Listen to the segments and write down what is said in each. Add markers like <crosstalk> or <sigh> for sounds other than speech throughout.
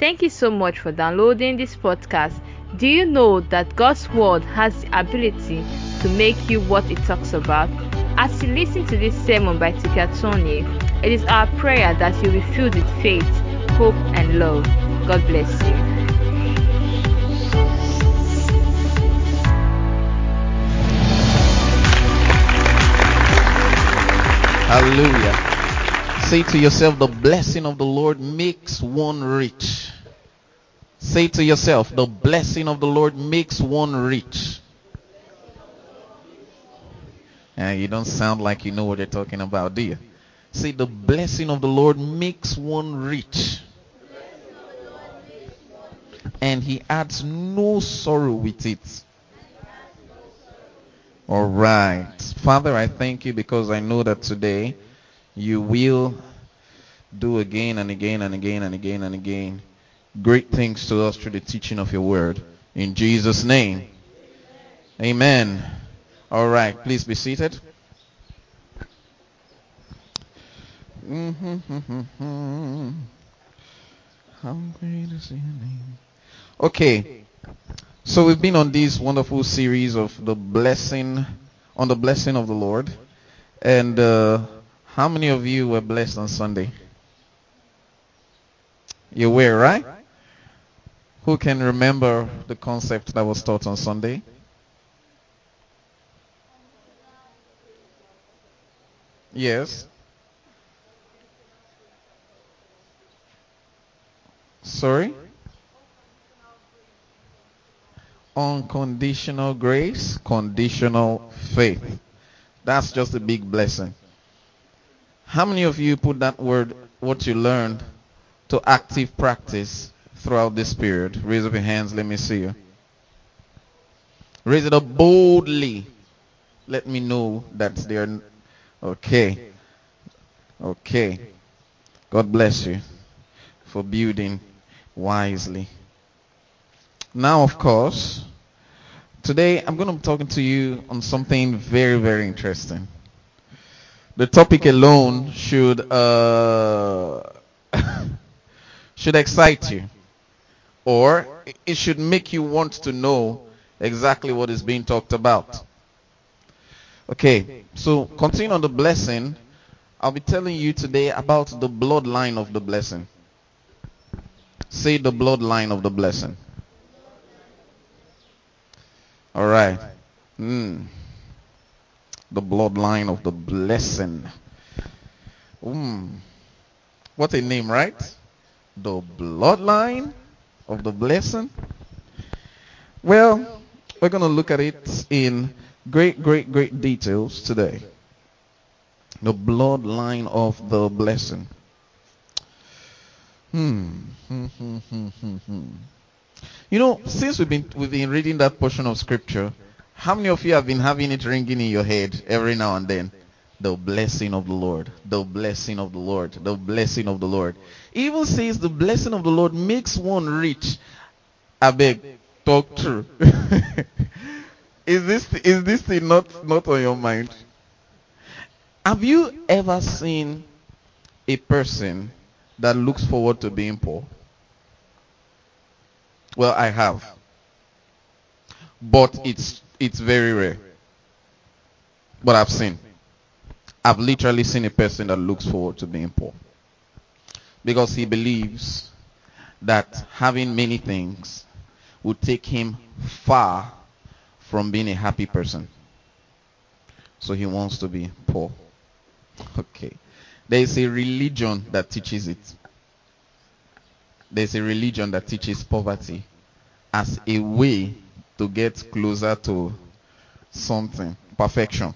Thank you so much for downloading this podcast. Do you know that God's Word has the ability to make you what it talks about? As you listen to this sermon by Tika Tony, it is our prayer that you will be filled with faith, hope, and love. God bless you. Hallelujah. Say to yourself, the blessing of the Lord makes one rich. Say to yourself, the blessing of the Lord makes one rich. And you don't sound like you know what you're talking about, do you? Say, the blessing of the Lord makes one rich. And he adds no sorrow with it. All right. Father, I thank you because I know that today you will do again and again and again and again and again great things to us through the teaching of your word. In Jesus' name. Amen. All right. Please be seated. Name? Okay. So we've been on this wonderful series of the blessing, on the blessing of the Lord. And uh, how many of you were blessed on Sunday? You were, right? Who can remember the concept that was taught on Sunday? Yes. Sorry? Unconditional grace, conditional faith. That's just a big blessing. How many of you put that word, what you learned, to active practice throughout this period? Raise up your hands. Let me see you. Raise it up boldly. Let me know that they're okay. Okay. God bless you for building wisely. Now, of course, today I'm going to be talking to you on something very, very interesting. The topic alone should uh, <laughs> should excite you, or it should make you want to know exactly what is being talked about. Okay, so continuing on the blessing, I'll be telling you today about the bloodline of the blessing. Say the bloodline of the blessing. All right. Mm. The bloodline of the blessing. Mm. What a name, right? The bloodline of the blessing. Well, we're going to look at it in great, great, great details today. The bloodline of the blessing. Hmm. Hmm, hmm, hmm, hmm, hmm. You know, since we've been we've been reading that portion of scripture, how many of you have been having it ringing in your head every now and then? The blessing of the Lord, the blessing of the Lord, the blessing of the Lord. Even says the blessing of the Lord makes one rich. I beg, talk true. <laughs> is this is this thing not not on your mind? Have you ever seen a person that looks forward to being poor? Well, I have. But it's it's very rare. But I've seen. I've literally seen a person that looks forward to being poor. Because he believes that having many things would take him far from being a happy person. So he wants to be poor. Okay. There is a religion that teaches it. There's a religion that teaches poverty as a way to get closer to something, perfection.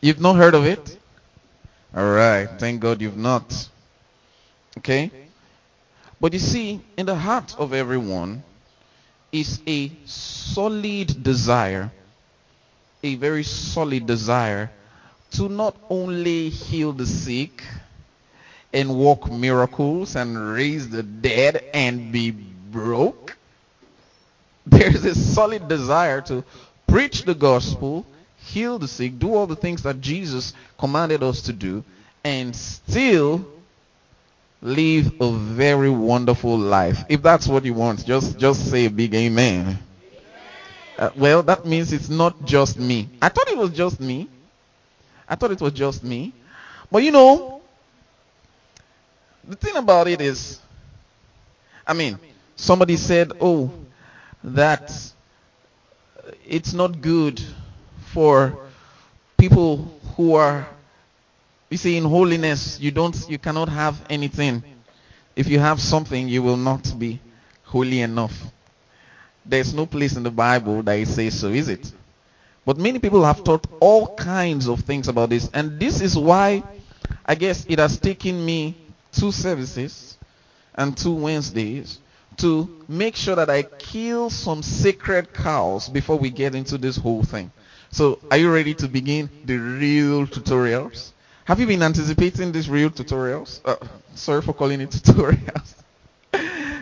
You've not heard of it? Alright, thank God you've not. Okay? But you see, in the heart of everyone is a solid desire, a very solid desire to not only heal the sick and work miracles and raise the dead and be broke. <laughs> There's a solid desire to preach the gospel, heal the sick, do all the things that Jesus commanded us to do, and still live a very wonderful life. If that's what you want, just just say a big amen. Uh, well, that means it's not just me. I thought it was just me. I thought it was just me. But you know, the thing about it is, I mean, somebody said, oh, that it's not good for people who are you see in holiness you don't you cannot have anything. If you have something you will not be holy enough. There's no place in the bible that it says so is it? But many people have taught all kinds of things about this and this is why i guess it has taken me two services and two wednesdays to make sure that I kill some sacred cows before we get into this whole thing. So, are you ready to begin the real tutorials? Have you been anticipating these real tutorials? Uh, sorry for calling it <laughs> tutorials.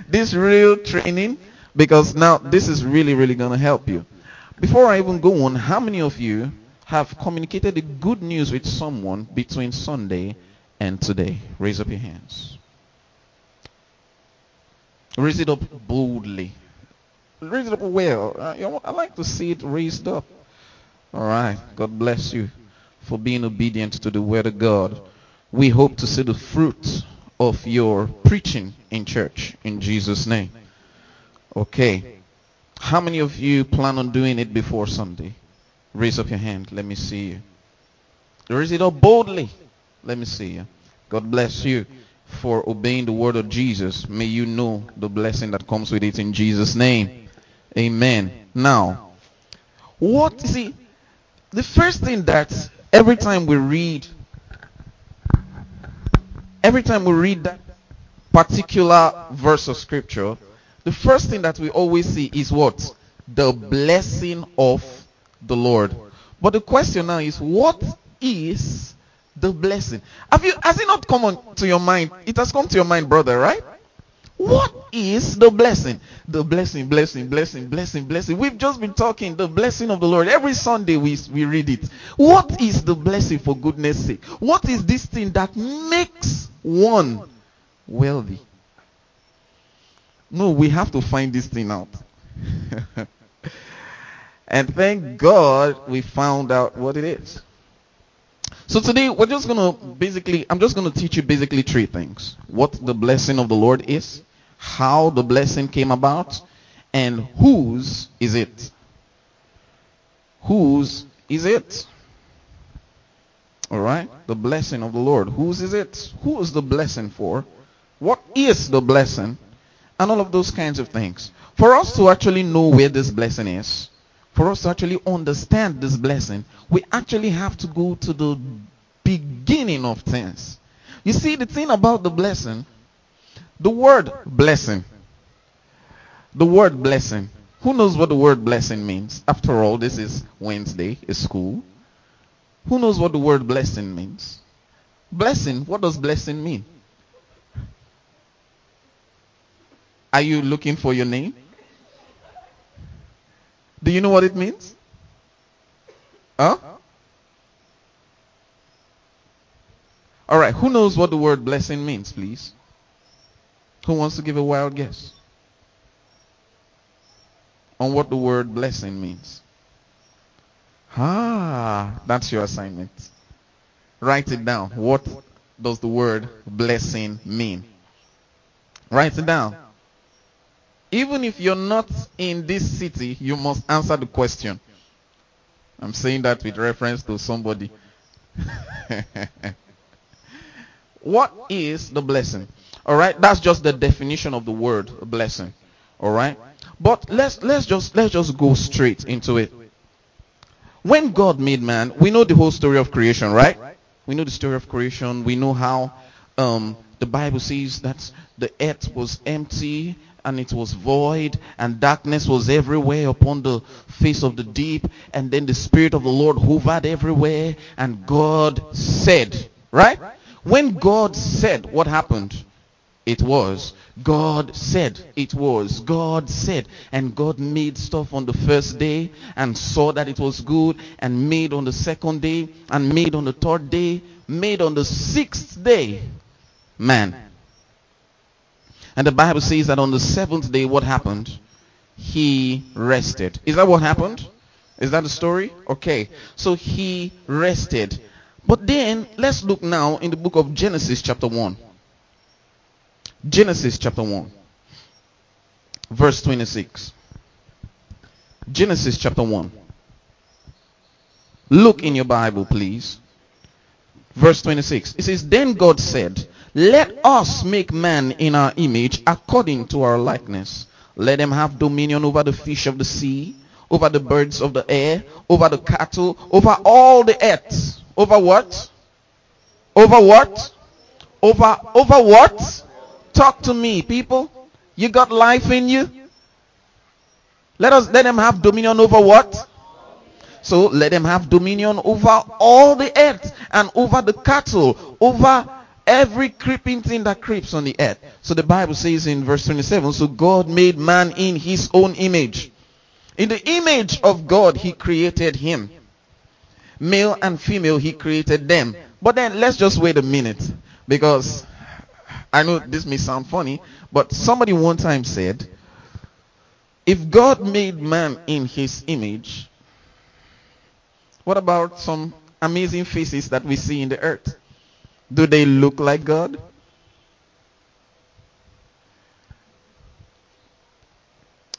this real training, because now this is really, really going to help you. Before I even go on, how many of you have communicated the good news with someone between Sunday and today? Raise up your hands. Raise it up boldly. Raise it up well. Uh, I like to see it raised up. All right. God bless you for being obedient to the word of God. We hope to see the fruit of your preaching in church in Jesus' name. Okay. How many of you plan on doing it before Sunday? Raise up your hand. Let me see you. Raise it up boldly. Let me see you. God bless you for obeying the word of Jesus. May you know the blessing that comes with it in Jesus' name. Amen. Now, what, see, the first thing that every time we read, every time we read that particular verse of scripture, the first thing that we always see is what? The blessing of the Lord. But the question now is, what is the blessing. Have you has it not come on to your mind? It has come to your mind, brother, right? What is the blessing? The blessing, blessing, blessing, blessing, blessing. We've just been talking the blessing of the Lord. Every Sunday we, we read it. What is the blessing for goodness sake? What is this thing that makes one wealthy? No, we have to find this thing out. <laughs> and thank God we found out what it is. So today we're just going to basically, I'm just going to teach you basically three things. What the blessing of the Lord is, how the blessing came about, and whose is it? Whose is it? Alright? The blessing of the Lord. Whose is it? Who is the blessing for? What is the blessing? And all of those kinds of things. For us to actually know where this blessing is, for us to actually understand this blessing, we actually have to go to the beginning of things. You see, the thing about the blessing, the word blessing, the word blessing, who knows what the word blessing means? After all, this is Wednesday, it's school. Who knows what the word blessing means? Blessing, what does blessing mean? Are you looking for your name? Do you know what it means? Huh? All right, who knows what the word blessing means, please? Who wants to give a wild guess on what the word blessing means? Ah, that's your assignment. Write it down. What does the word blessing mean? Write it down. Even if you're not in this city, you must answer the question. I'm saying that with reference to somebody. <laughs> what is the blessing? All right, that's just the definition of the word blessing. All right, but let's let's just let's just go straight into it. When God made man, we know the whole story of creation, right? We know the story of creation. We know how um, the Bible says that the earth was empty and it was void and darkness was everywhere upon the face of the deep. And then the spirit of the lord hovered everywhere and god said right? When god said what happened? It was. God said it was. God said and god made stuff on the first day and saw that it was good and made on the second day and made on the third day made on the sixth day. Man And the Bible says that on the seventh day, what happened? He rested. Is that what happened? Is that the story? Okay. So he rested. But then, let's look now in the book of Genesis, chapter 1. Genesis, chapter 1, verse 26. Genesis, chapter 1. Look in your Bible, please. Verse 26. It says, Then God said, Let us make man in our image according to our likeness. Let them have dominion over the fish of the sea, over the birds of the air, over the cattle, over all the earth. Over what? Over what? Over over what? Talk to me, people. You got life in you? Let us let them have dominion over what? So let them have dominion over all the earth and over the cattle, over every creeping thing that creeps on the earth. So the Bible says in verse 27, so God made man in his own image. In the image of God, he created him. Male and female, he created them. But then let's just wait a minute because I know this may sound funny, but somebody one time said, if God made man in his image, what about some amazing faces that we see in the earth? Do they look like God?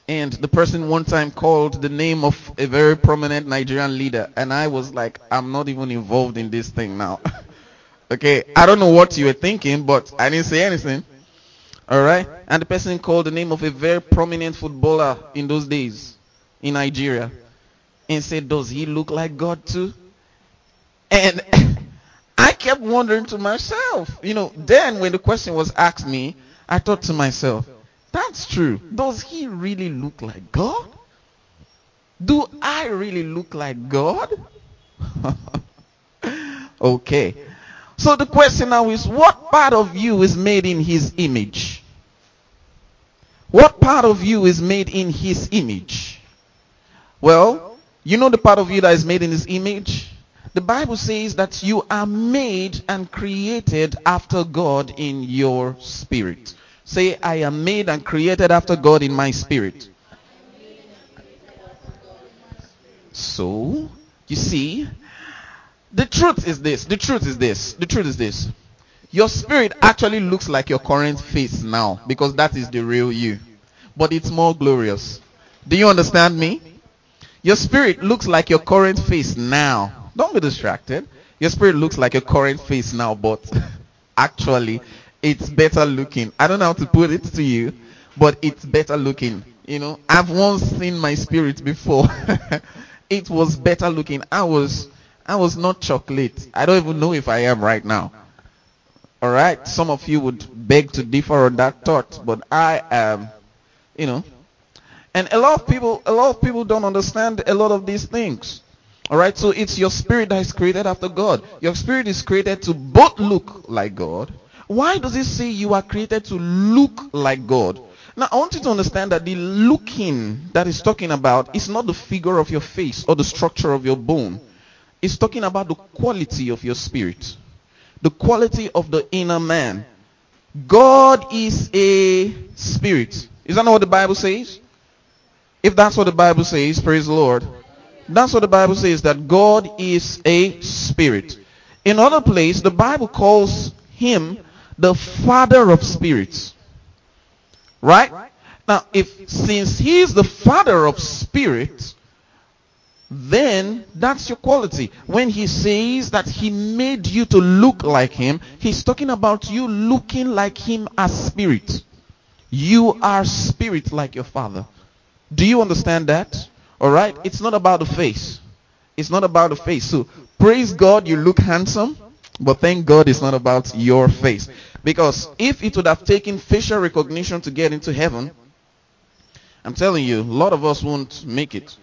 And the person one time called the name of a very prominent Nigerian leader, and I was like, I'm not even involved in this thing now. <laughs> okay, I don't know what you were thinking, but I didn't say anything. Alright? And the person called the name of a very prominent footballer in those days in Nigeria and said, Does he look like God too? And <laughs> kept wondering to myself, you know, then when the question was asked me, I thought to myself, that's true. Does he really look like God? Do I really look like God? <laughs> okay. So the question now is what part of you is made in his image? What part of you is made in his image? Well, you know the part of you that is made in his image? The Bible says that you are made and created after God in your spirit. Say, I am made and created after God in my spirit. So, you see, the truth is this. The truth is this. The truth is this. Your spirit actually looks like your current face now because that is the real you. But it's more glorious. Do you understand me? Your spirit looks like your current face now. Don't be distracted. Your spirit looks like your current face now, but <laughs> actually it's better looking. I don't know how to put it to you, but it's better looking. You know, I've once seen my spirit before. <laughs> it was better looking. I was I was not chocolate. I don't even know if I am right now. All right, some of you would beg to differ on that thought, but I am, you know, and a lot of people, a lot of people don't understand a lot of these things. All right, so it's your spirit that is created after God. Your spirit is created to both look like God. Why does it say you are created to look like God? Now, I want you to understand that the looking that is talking about is not the figure of your face or the structure of your bone. It's talking about the quality of your spirit, the quality of the inner man. God is a spirit. Is that not what the Bible says? If that's what the Bible says, praise the Lord. That's what the Bible says, that God is a spirit. In other place, the Bible calls him the father of spirits. Right? Now, if since he is the father of spirits, then that's your quality. When he says that he made you to look like him, he's talking about you looking like him as spirit. You are spirit like your father. Do you understand that? All right? It's not about the face. It's not about the face. So, praise God you look handsome, but thank God it's not about your face. Because if it would have taken facial recognition to get into heaven, I'm telling you, a lot of us won't make it.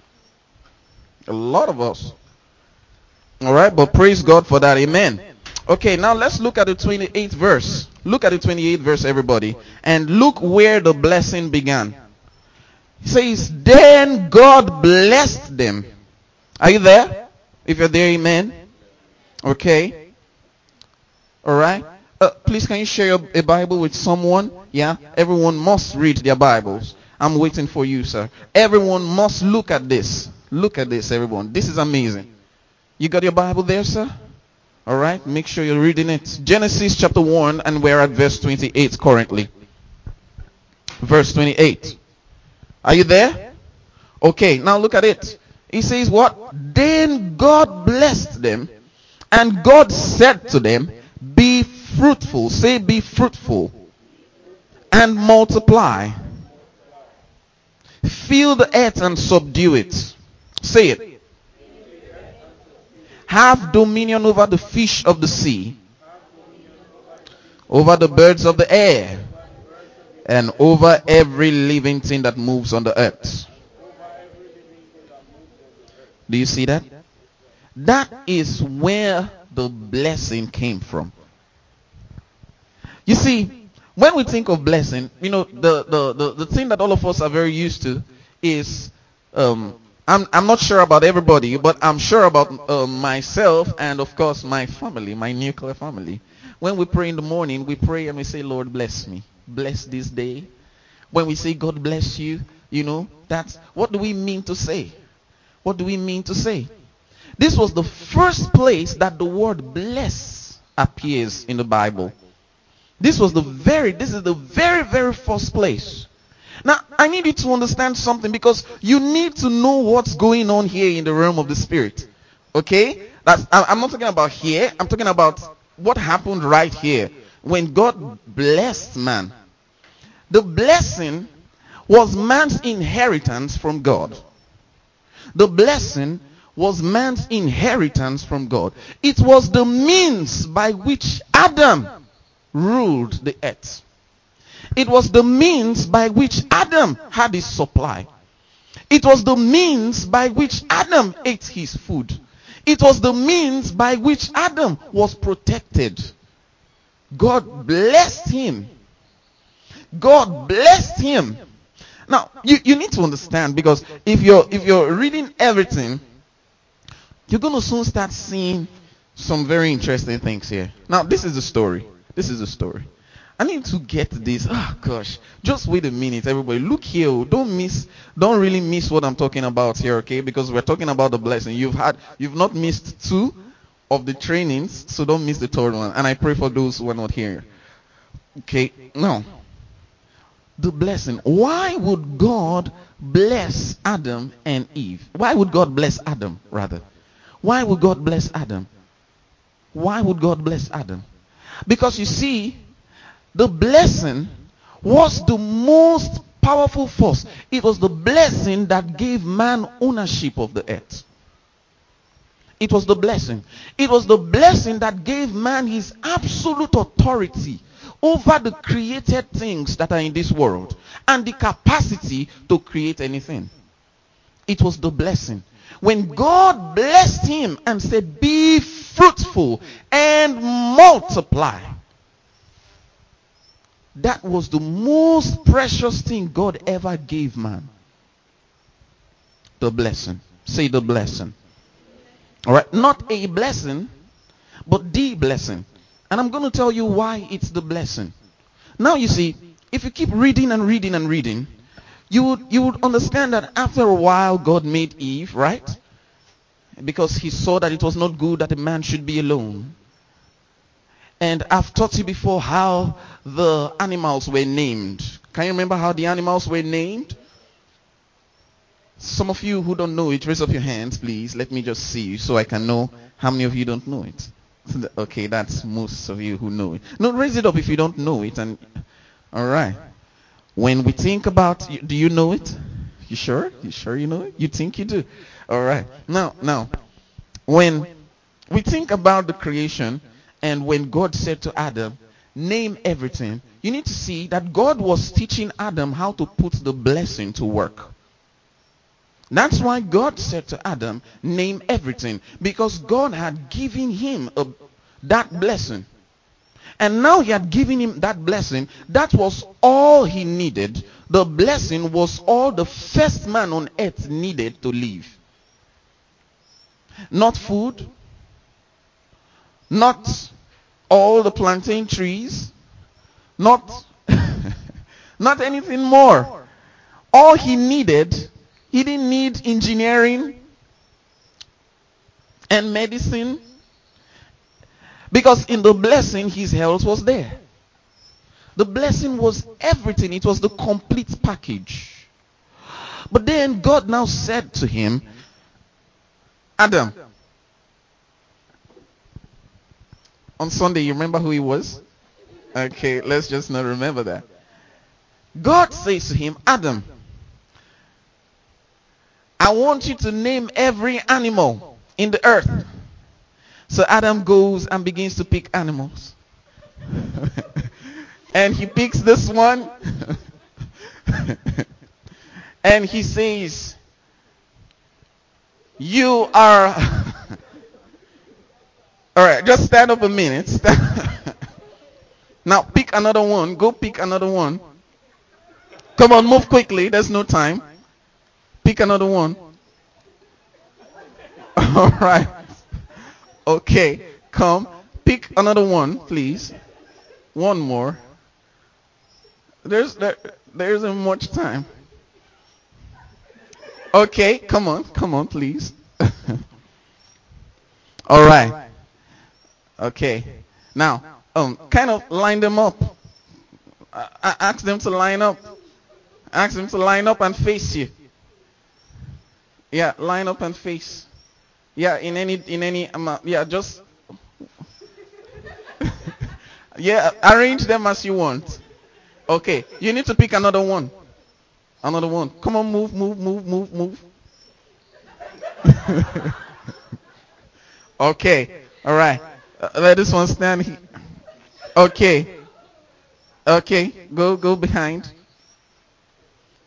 A lot of us. All right, but praise God for that. Amen. Okay, now let's look at the 28th verse. Look at the 28th verse, everybody. And look where the blessing began. He says, Then God blessed them. Are you there? If you're there, amen. Okay. All right. Uh, please, can you share your, a Bible with someone? Yeah, everyone must read their Bibles. I'm waiting for you, sir. Everyone must look at this. Look at this, everyone. This is amazing. You got your Bible there, sir? All right, make sure you're reading it. Genesis chapter 1, and we're at verse 28 currently. Verse 28. Are you there? Okay, now look at it. He says, What? Then God blessed them, and God said to them, Be fruitful. Say, Be fruitful, and multiply. Fill the earth and subdue it. Say it have dominion over the fish of the sea, over the birds of the air, and over every living thing that moves on the earth. Do you see that? That is where the blessing came from. You see, when we think of blessing, you know, the, the, the, the thing that all of us are very used to is um, I'm, I'm not sure about everybody, but I'm sure about uh, myself and, of course, my family, my nuclear family. When we pray in the morning, we pray and we say, Lord, bless me. Bless this day. When we say, God bless you, you know, that's what do we mean to say? What do we mean to say? This was the first place that the word bless appears in the Bible. This was the very, this is the very, very first place. Now, I need you to understand something because you need to know what's going on here in the realm of the spirit. Okay? That's, I'm not talking about here. I'm talking about what happened right here when God blessed man. The blessing was man's inheritance from God. The blessing was man's inheritance from God. It was the means by which Adam ruled the earth. It was the means by which Adam had his supply. It was the means by which Adam ate his food. It was the means by which Adam was protected. God blessed him. God blessed him. Now, you, you need to understand because if you're if you're reading everything, you're gonna soon start seeing some very interesting things here. Now, this is the story. This is the story. I need to get this. Oh gosh. Just wait a minute, everybody. Look here. Oh. Don't miss don't really miss what I'm talking about here, okay? Because we're talking about the blessing. You've had you've not missed two of the trainings, so don't miss the third one. And I pray for those who are not here. Okay. Now the blessing. Why would God bless Adam and Eve? Why would God bless Adam, rather? Why would God bless Adam? Why would God bless Adam? Because you see, the blessing was the most powerful force. It was the blessing that gave man ownership of the earth. It was the blessing. It was the blessing that gave man his absolute authority over the created things that are in this world and the capacity to create anything. It was the blessing. When God blessed him and said, Be fruitful and multiply. That was the most precious thing God ever gave man. The blessing. Say the blessing. All right. Not a blessing, but the blessing. And I'm going to tell you why it's the blessing. Now you see, if you keep reading and reading and reading, you would you would understand that after a while God made Eve, right? Because he saw that it was not good that a man should be alone. And I've taught you before how the animals were named. Can you remember how the animals were named? Some of you who don't know it, raise up your hands, please. Let me just see you so I can know how many of you don't know it. Okay, that's most of you who know it. No, raise it up if you don't know it. And all right. When we think about, do you know it? You sure? You sure you know it? You think you do? All right. Now, now, when we think about the creation, and when God said to Adam, name everything, you need to see that God was teaching Adam how to put the blessing to work. That's why God said to Adam, name everything. Because God had given him a, that blessing. And now he had given him that blessing. That was all he needed. The blessing was all the first man on earth needed to live. Not food, not all the plantain trees, not, <laughs> not anything more. All he needed, he didn't need engineering and medicine because in the blessing his health was there. The blessing was everything, it was the complete package. But then God now said to him, Adam, on Sunday, you remember who he was? Okay, let's just not remember that. God says to him, Adam, I want you to name every animal in the earth. So Adam goes and begins to pick animals. <laughs> and he picks this one. <laughs> and he says, You are. <laughs> All right, just stand up a minute. now pick another one. Go pick another one. Come on, move quickly. There's no time. Pick another one. <laughs> All right. Okay, come. Pick another one, please. One more. There's there, there isn't much time. Okay, come on, come on, please. <laughs> All right. Okay. Now, um, kind of line them up. I, I ask them to line up. Ask them to line up and face you. Yeah, line up and face. Yeah, in any in any. Yeah, just <laughs> yeah, arrange them as you want. Okay, you need to pick another one. Another one. Come on, move, move, move, move, move. <laughs> okay, all right. Uh, let this one stand here. Okay. Okay, go go behind.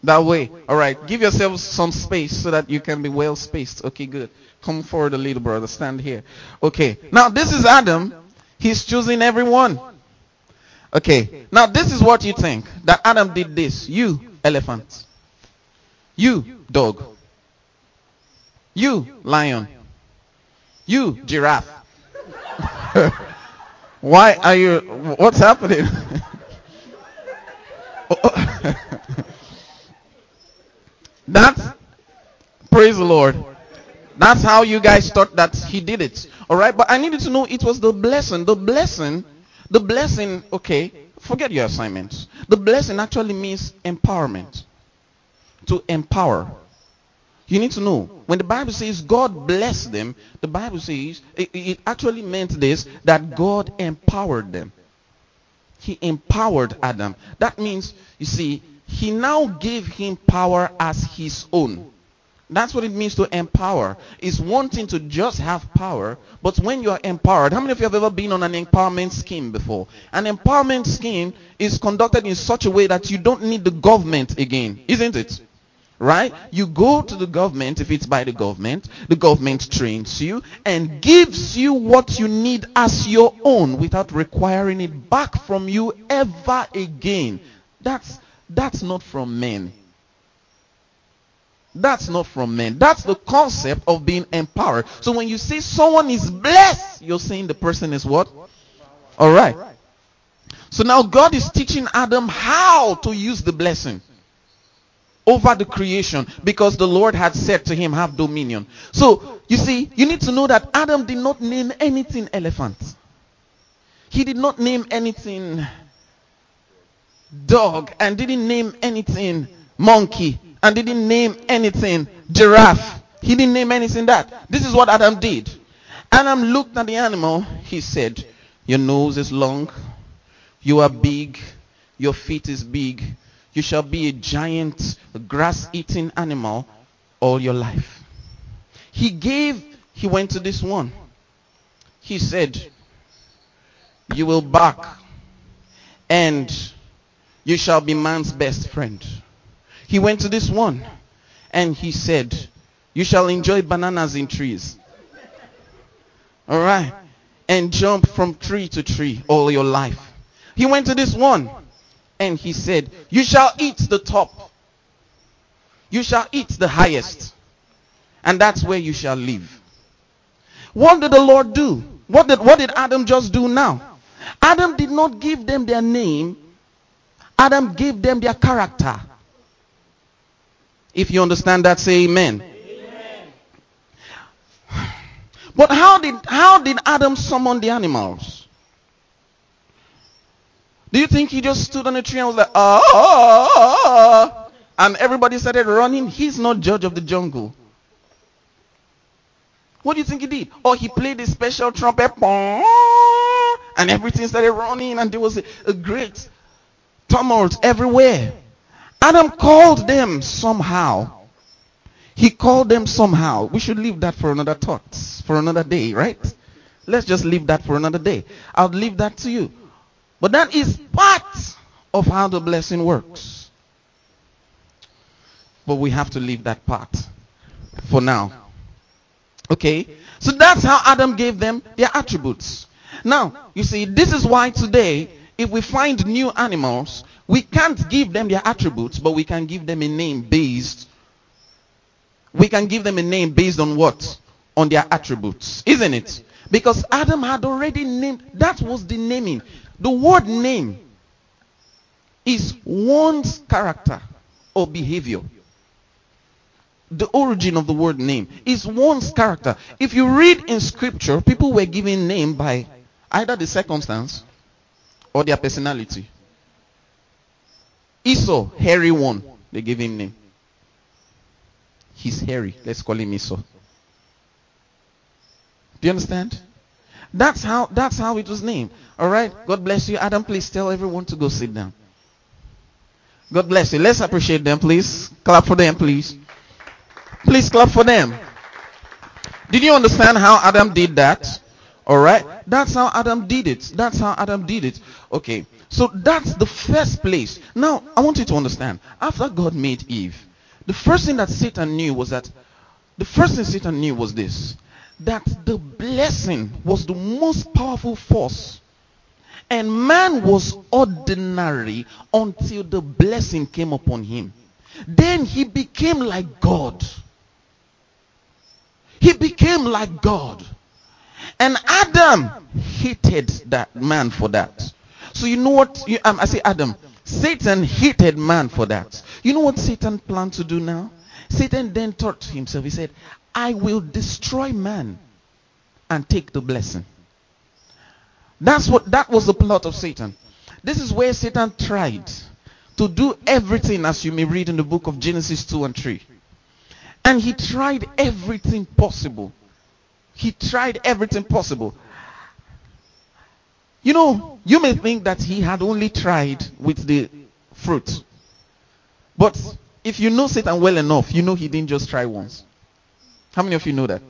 That way. All right. Give yourself some space so that you can be well spaced. Okay, good. Come forward a little, brother. Stand here. Okay. Now this is Adam. He's choosing everyone. Okay. Now this is what you think that Adam did this. You, elephant. You, dog. You, lion. You, giraffe. <laughs> Why are you? What's happening? <laughs> Oh, oh. <laughs> That's praise the Lord. That's how you guys thought that he did it. All right, but I needed to know it was the blessing. The blessing, the blessing. Okay, forget your assignments. The blessing actually means empowerment. To empower. You need to know when the Bible says God blessed them, the Bible says it, it actually meant this that God empowered them. He empowered Adam. That means, you see, he now gave him power as his own. That's what it means to empower. It's wanting to just have power, but when you are empowered, how many of you have ever been on an empowerment scheme before? An empowerment scheme is conducted in such a way that you don't need the government again, isn't it? Right? You go to the government if it's by the government. The government trains you and gives you what you need as your own without requiring it back from you ever again. That's that's not from men. That's not from men. That's the concept of being empowered. So when you say someone is blessed, you're saying the person is what? All right. So now God is teaching Adam how to use the blessing over the creation because the Lord had said to him, Have dominion. So you see, you need to know that Adam did not name anything elephant. He did not name anything dog and didn't name anything monkey and didn't name anything giraffe. He didn't name anything that. This is what Adam did. Adam looked at the animal. He said, Your nose is long. You are big. Your feet is big. You shall be a giant grass eating animal all your life. He gave, he went to this one. He said, You will bark and you shall be man's best friend. He went to this one and he said, You shall enjoy bananas in trees. All right. And jump from tree to tree all your life. He went to this one and he said, You shall eat the top. You shall eat the highest. And that's where you shall live. What did the Lord do? What did, what did Adam just do now? Adam did not give them their name, Adam gave them their character. If you understand that, say amen. amen. <sighs> But how did how did Adam summon the animals? Do you think he just stood on a tree and was like, ah, and everybody started running? He's not George of the Jungle. What do you think he did? Oh, he played a special trumpet, and everything started running, and there was a, a great tumult everywhere. Adam called them somehow. He called them somehow. We should leave that for another thought, for another day, right? Let's just leave that for another day. I'll leave that to you. But that is part of how the blessing works. But we have to leave that part for now. Okay? So that's how Adam gave them their attributes. Now, you see, this is why today, if we find new animals, we can't give them their attributes, but we can give them a name based. We can give them a name based on what? On their attributes. Isn't it? Because Adam had already named, that was the naming. The word name is one's character or behavior. The origin of the word name is one's character. If you read in scripture, people were given name by either the circumstance or their personality. Esau, hairy one, they gave him name. He's hairy. Let's call him Esau. Do you understand? That's how that's how it was named. All right. God bless you. Adam, please tell everyone to go sit down. God bless you. Let's appreciate them, please. Clap for them, please. Please clap for them. Did you understand how Adam did that? All right. That's how Adam did it. That's how Adam did it. Okay. So that's the first place. Now, I want you to understand. After God made Eve, the first thing that Satan knew was that the first thing Satan knew was this that the blessing was the most powerful force. And man was ordinary until the blessing came upon him. Then he became like God. He became like God. And Adam hated that man for that. So you know what? You, um, I say Adam. Satan hated man for that. You know what Satan planned to do now? Satan then thought to himself, he said, I will destroy man and take the blessing. That's what that was the plot of Satan. This is where Satan tried to do everything as you may read in the book of Genesis 2 and 3. And he tried everything possible. He tried everything possible. You know, you may think that he had only tried with the fruit. But if you know Satan well enough, you know he didn't just try once. How many of you know that?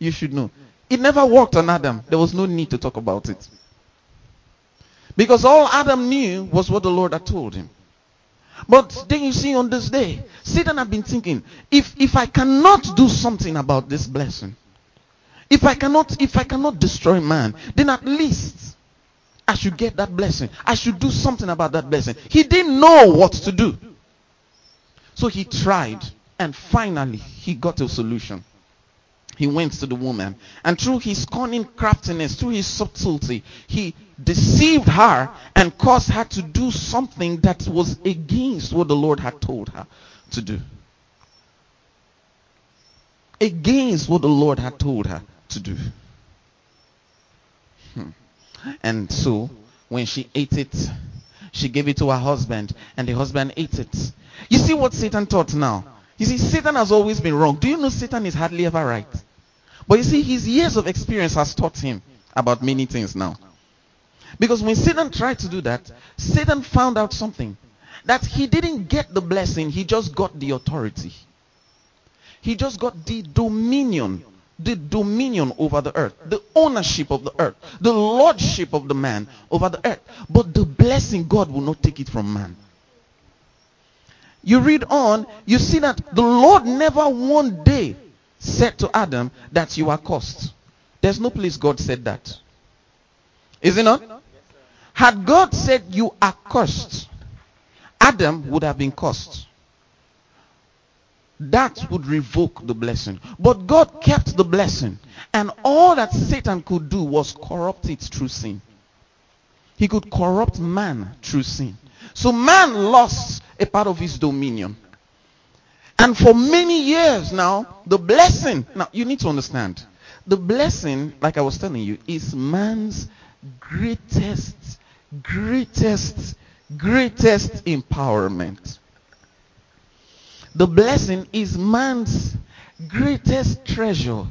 You should know. It never worked on Adam. There was no need to talk about it. Because all Adam knew was what the Lord had told him. But then you see on this day, Satan had been thinking, if, if I cannot do something about this blessing, if I cannot, if I cannot destroy man, then at least I should get that blessing. I should do something about that blessing. He didn't know what to do. So he tried and finally he got a solution he went to the woman and through his cunning craftiness through his subtlety he deceived her and caused her to do something that was against what the lord had told her to do against what the lord had told her to do hmm. and so when she ate it she gave it to her husband and the husband ate it you see what satan taught now you see, Satan has always been wrong. Do you know Satan is hardly ever right? But you see, his years of experience has taught him about many things now. Because when Satan tried to do that, Satan found out something. That he didn't get the blessing, he just got the authority. He just got the dominion. The dominion over the earth. The ownership of the earth. The lordship of the man over the earth. But the blessing, God will not take it from man. You read on, you see that the Lord never one day said to Adam that you are cursed. There's no place God said that. Is it not? Had God said you are cursed, Adam would have been cursed. That would revoke the blessing. But God kept the blessing. And all that Satan could do was corrupt it through sin. He could corrupt man through sin. So man lost a part of his dominion. And for many years now, the blessing, now you need to understand, the blessing, like I was telling you, is man's greatest, greatest, greatest empowerment. The blessing is man's greatest treasure.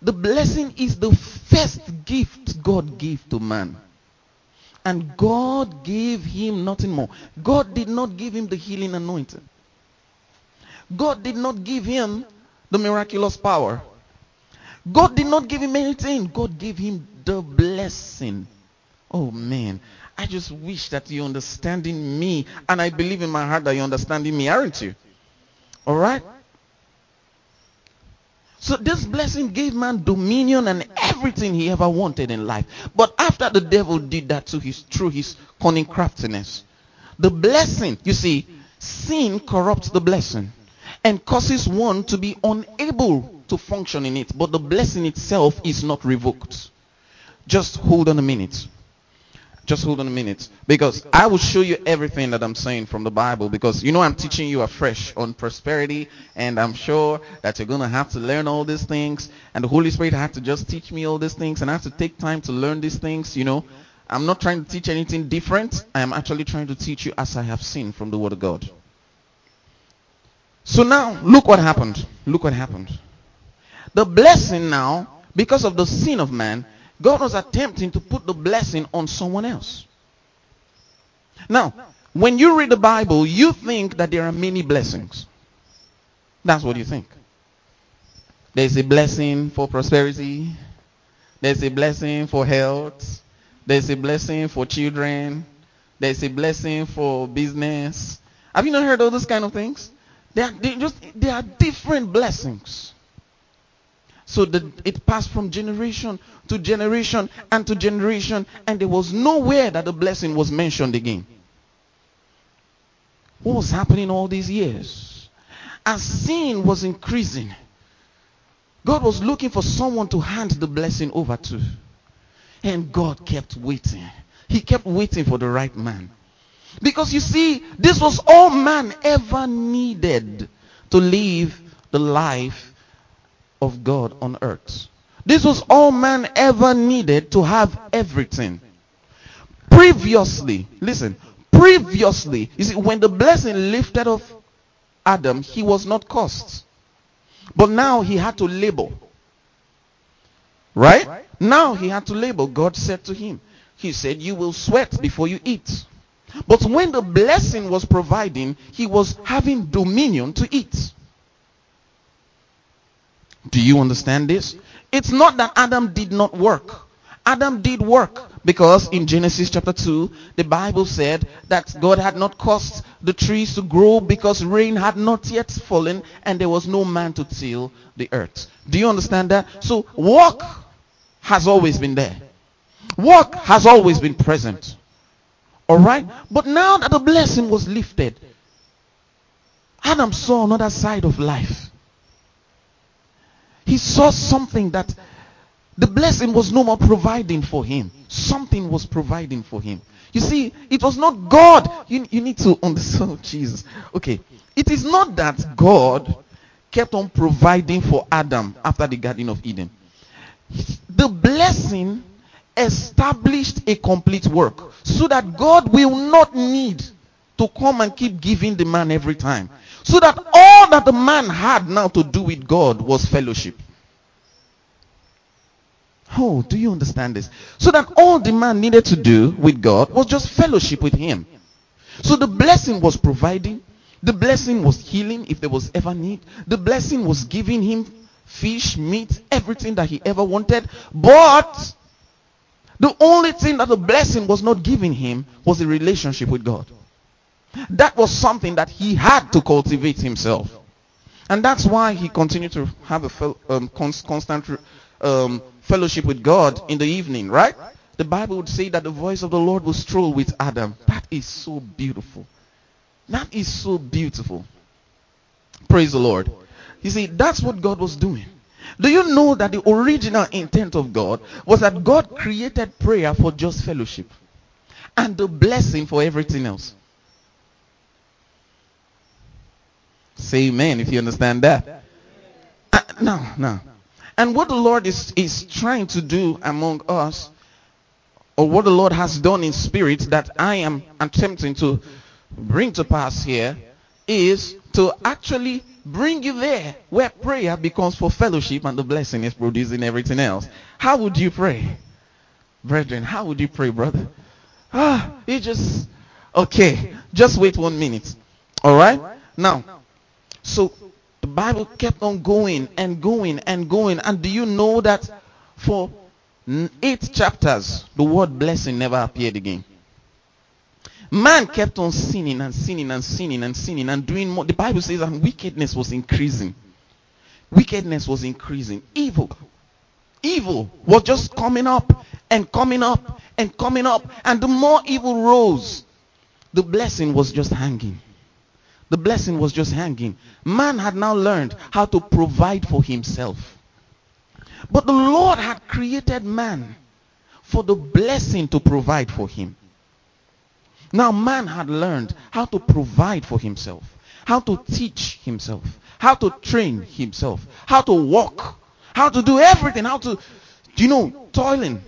The blessing is the first gift God gave to man. And God gave him nothing more. God did not give him the healing anointing. God did not give him the miraculous power. God did not give him anything. God gave him the blessing. Oh man, I just wish that you're understanding me. And I believe in my heart that you're understanding me, aren't you? All right? So this blessing gave man dominion and everything he ever wanted in life. But after the devil did that to his through his cunning craftiness, the blessing, you see, sin corrupts the blessing and causes one to be unable to function in it. But the blessing itself is not revoked. Just hold on a minute. Just hold on a minute. Because I will show you everything that I'm saying from the Bible. Because you know I'm teaching you afresh on prosperity. And I'm sure that you're going to have to learn all these things. And the Holy Spirit had to just teach me all these things. And I have to take time to learn these things, you know. I'm not trying to teach anything different. I am actually trying to teach you as I have seen from the Word of God. So now, look what happened. Look what happened. The blessing now, because of the sin of man, God was attempting to put the blessing on someone else. Now, when you read the Bible, you think that there are many blessings. That's what you think. There's a blessing for prosperity. There's a blessing for health. There's a blessing for children. There's a blessing for business. Have you not heard all those kind of things? They are, just, they are different blessings. So the, it passed from generation to generation and to generation, and there was nowhere that the blessing was mentioned again. What was happening all these years? As sin was increasing, God was looking for someone to hand the blessing over to. And God kept waiting. He kept waiting for the right man. Because you see, this was all man ever needed to live the life of God on earth. This was all man ever needed to have everything. Previously, listen, previously, you see, when the blessing lifted off Adam, he was not cursed. But now he had to labor. Right? Now he had to labor. God said to him, He said, You will sweat before you eat. But when the blessing was providing, he was having dominion to eat. Do you understand this? It's not that Adam did not work. Adam did work because in Genesis chapter 2, the Bible said that God had not caused the trees to grow because rain had not yet fallen and there was no man to till the earth. Do you understand that? So work has always been there. Work has always been present. Alright? But now that the blessing was lifted, Adam saw another side of life. He saw something that the blessing was no more providing for him. Something was providing for him. You see, it was not God. You, you need to understand, <laughs> Jesus. Okay. It is not that God kept on providing for Adam after the Garden of Eden. The blessing established a complete work so that God will not need to come and keep giving the man every time. So that all that the man had now to do with God was fellowship. Oh, do you understand this? So that all the man needed to do with God was just fellowship with him. So the blessing was providing. The blessing was healing if there was ever need. The blessing was giving him fish, meat, everything that he ever wanted. But the only thing that the blessing was not giving him was a relationship with God. That was something that he had to cultivate himself. And that's why he continued to have a fel- um, constant um, fellowship with God in the evening, right? The Bible would say that the voice of the Lord will stroll with Adam. That is so beautiful. That is so beautiful. Praise the Lord. You see, that's what God was doing. Do you know that the original intent of God was that God created prayer for just fellowship? and the blessing for everything else. Say amen if you understand that. Uh, no, no. And what the Lord is, is trying to do among us, or what the Lord has done in spirit that I am attempting to bring to pass here, is to actually bring you there where prayer becomes for fellowship and the blessing is producing everything else. How would you pray? Brethren, how would you pray, brother? Ah, you just, okay, just wait one minute. Alright? Now, so the Bible kept on going and going and going. And do you know that for eight chapters, the word blessing never appeared again? Man kept on sinning and sinning and sinning and sinning and doing more. The Bible says that wickedness was increasing. Wickedness was increasing. Evil. Evil was just coming up and coming up and coming up. And the more evil rose, the blessing was just hanging. The blessing was just hanging. Man had now learned how to provide for himself. But the Lord had created man for the blessing to provide for him. Now man had learned how to provide for himself, how to teach himself, how to train himself, how to walk, how to do everything, how to, do you know, toiling.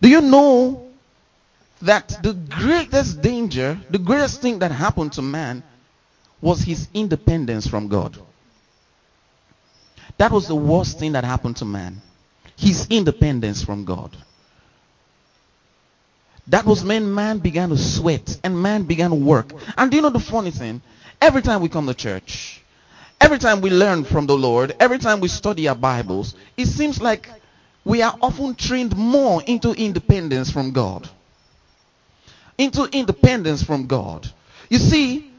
Do you know that the greatest danger, the greatest thing that happened to man was his independence from God. That was the worst thing that happened to man. His independence from God. That was when man began to sweat and man began to work. And do you know the funny thing? Every time we come to church, every time we learn from the Lord, every time we study our Bibles, it seems like we are often trained more into independence from God into independence from God. You see,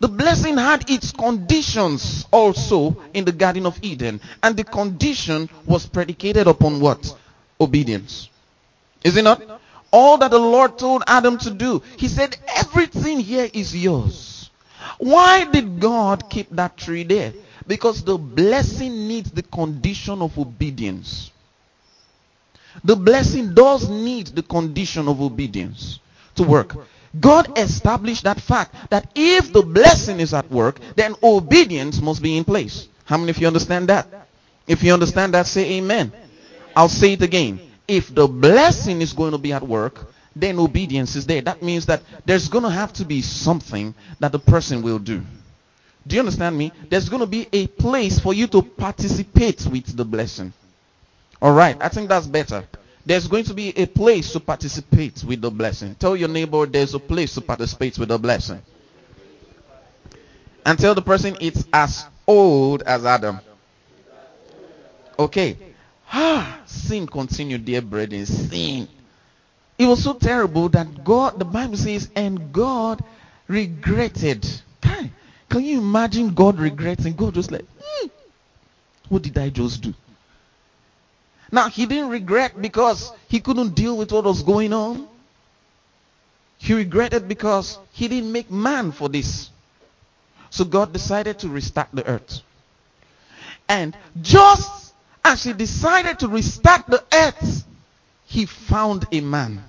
the blessing had its conditions also in the Garden of Eden. And the condition was predicated upon what? Obedience. Is it not? All that the Lord told Adam to do. He said, everything here is yours. Why did God keep that tree there? Because the blessing needs the condition of obedience. The blessing does need the condition of obedience to work. God established that fact that if the blessing is at work, then obedience must be in place. How many of you understand that? If you understand that, say amen. I'll say it again. If the blessing is going to be at work, then obedience is there. That means that there's going to have to be something that the person will do. Do you understand me? There's going to be a place for you to participate with the blessing. All right. I think that's better. There's going to be a place to participate with the blessing. Tell your neighbor there's a place to participate with the blessing. And tell the person it's as old as Adam. Okay. Ah, sin continued, dear brethren. Sin. It was so terrible that God, the Bible says, and God regretted. Can, you imagine God regretting? God was like, hmm, what did I just do? Now, he didn't regret because he couldn't deal with what was going on. He regretted because he didn't make man for this. So God decided to restart the earth. And just as he decided to restart the earth, he found a man.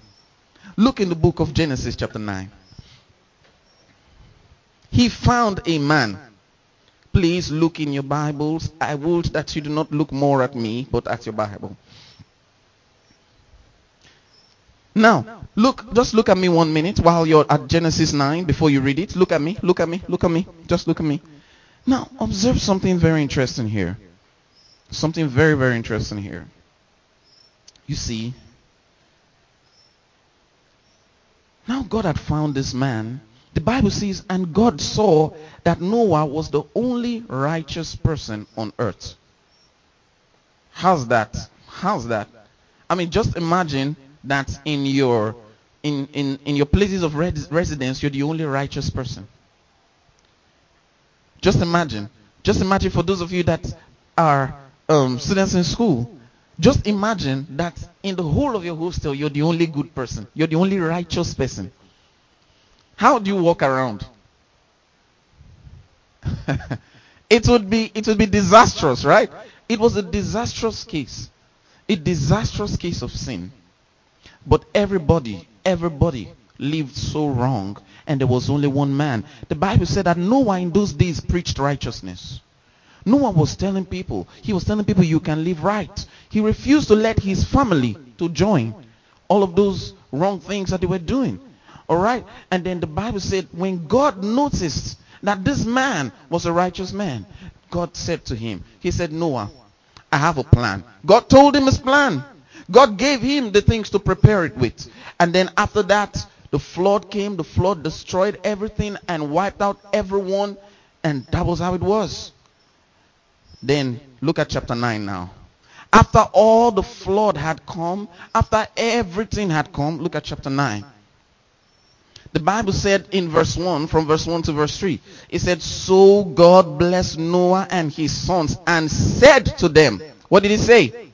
Look in the book of Genesis chapter 9. He found a man Please look in your Bibles. I would that you do not look more at me, but at your Bible. Now, look, just look at me one minute while you're at Genesis 9 before you read it. Look at me, look at me, look at me. Just look at me. Now, observe something very interesting here. Something very, very interesting here. You see, now God had found this man the Bible says, and God saw that Noah was the only righteous person on earth. How's that? How's that? I mean, just imagine that in your in, in, in your places of res- residence, you're the only righteous person. Just imagine. Just imagine for those of you that are um, students in school. Just imagine that in the whole of your hostel, you're the only good person. You're the only righteous person. How do you walk around? <laughs> it would be it would be disastrous, right? It was a disastrous case. A disastrous case of sin. But everybody, everybody lived so wrong and there was only one man. The Bible said that no one in those days preached righteousness. No one was telling people, he was telling people you can live right. He refused to let his family to join all of those wrong things that they were doing. All right? And then the Bible said when God noticed that this man was a righteous man, God said to him, he said, Noah, I have a plan. God told him his plan. God gave him the things to prepare it with. And then after that, the flood came. The flood destroyed everything and wiped out everyone. And that was how it was. Then look at chapter 9 now. After all the flood had come, after everything had come, look at chapter 9. The Bible said in verse 1, from verse 1 to verse 3, it said, So God blessed Noah and his sons and said to them, What did he say?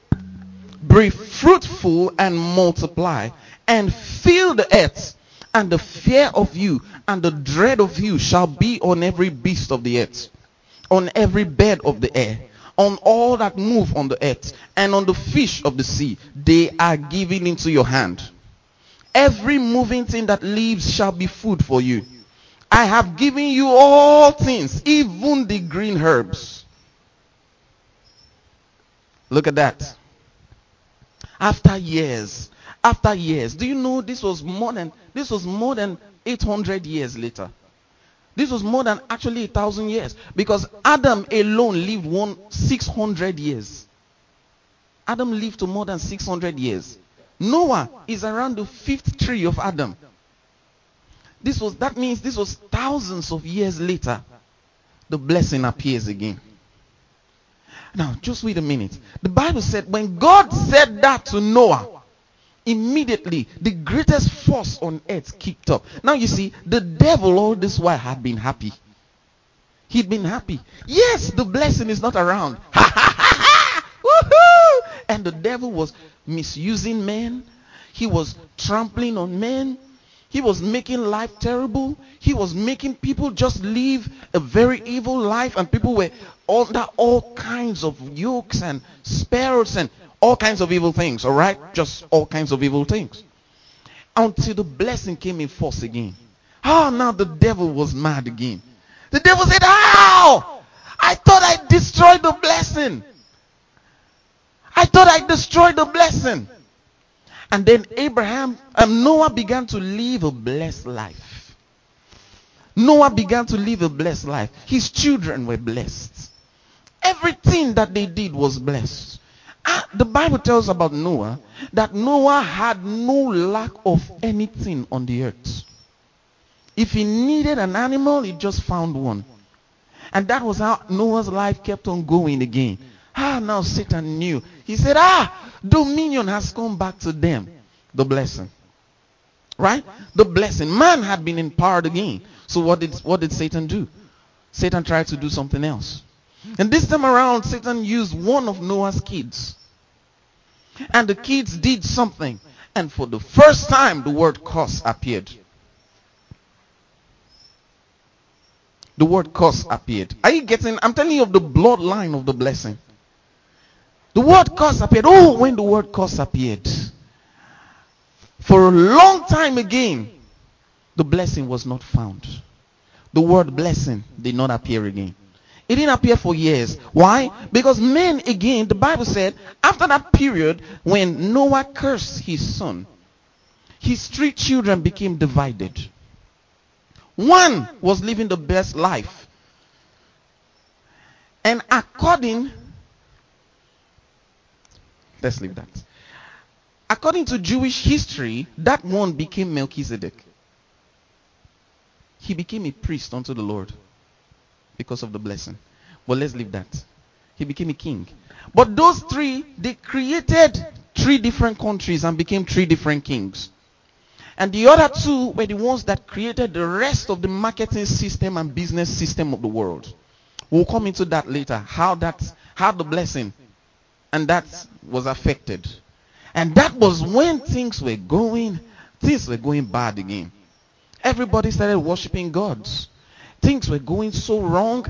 Be fruitful and multiply and fill the earth. And the fear of you and the dread of you shall be on every beast of the earth, on every bird of the air, on all that move on the earth, and on the fish of the sea. They are given into your hand. Every moving thing that lives shall be food for you. I have given you all things, even the green herbs. Look at that. After years, after years, do you know this was more than this was more than 800 years later? This was more than actually a thousand years because Adam alone lived one 600 years. Adam lived to more than 600 years. Noah is around the fifth tree of Adam. This was that means this was thousands of years later. The blessing appears again. Now, just wait a minute. The Bible said when God said that to Noah, immediately the greatest force on earth kicked up. Now you see, the devil all this while had been happy. He'd been happy. Yes, the blessing is not around. <laughs> and the devil was misusing men. He was trampling on men. He was making life terrible. He was making people just live a very evil life, and people were under all kinds of yokes and spells and all kinds of evil things. All right, just all kinds of evil things. Until the blessing came in force again. Ah, now the devil was mad again. The devil said, "How? I thought I destroyed the blessing. I thought I destroyed the blessing." And then Abraham and um, Noah began to live a blessed life. Noah began to live a blessed life. His children were blessed. Everything that they did was blessed. Ah, the Bible tells about Noah that Noah had no lack of anything on the earth. If he needed an animal, he just found one. And that was how Noah's life kept on going again. Ah, now Satan knew. He said, Ah, dominion has come back to them. The blessing. Right? The blessing. Man had been empowered again. So what did what did Satan do? Satan tried to do something else. And this time around, Satan used one of Noah's kids. And the kids did something. And for the first time, the word curse appeared. The word curse appeared. Are you getting? I'm telling you of the bloodline of the blessing. The word curse appeared. Oh, when the word curse appeared. For a long time again, the blessing was not found. The word blessing did not appear again. It didn't appear for years. Why? Because men, again, the Bible said, after that period when Noah cursed his son, his three children became divided. One was living the best life. And according Let's leave that. According to Jewish history, that one became Melchizedek. He became a priest unto the Lord because of the blessing. But let's leave that. He became a king. But those three, they created three different countries and became three different kings. And the other two were the ones that created the rest of the marketing system and business system of the world. We'll come into that later. How that, how the blessing and that was affected. And that was when things were going, things were going bad again. Everybody started worshiping gods. Things were going so wrong.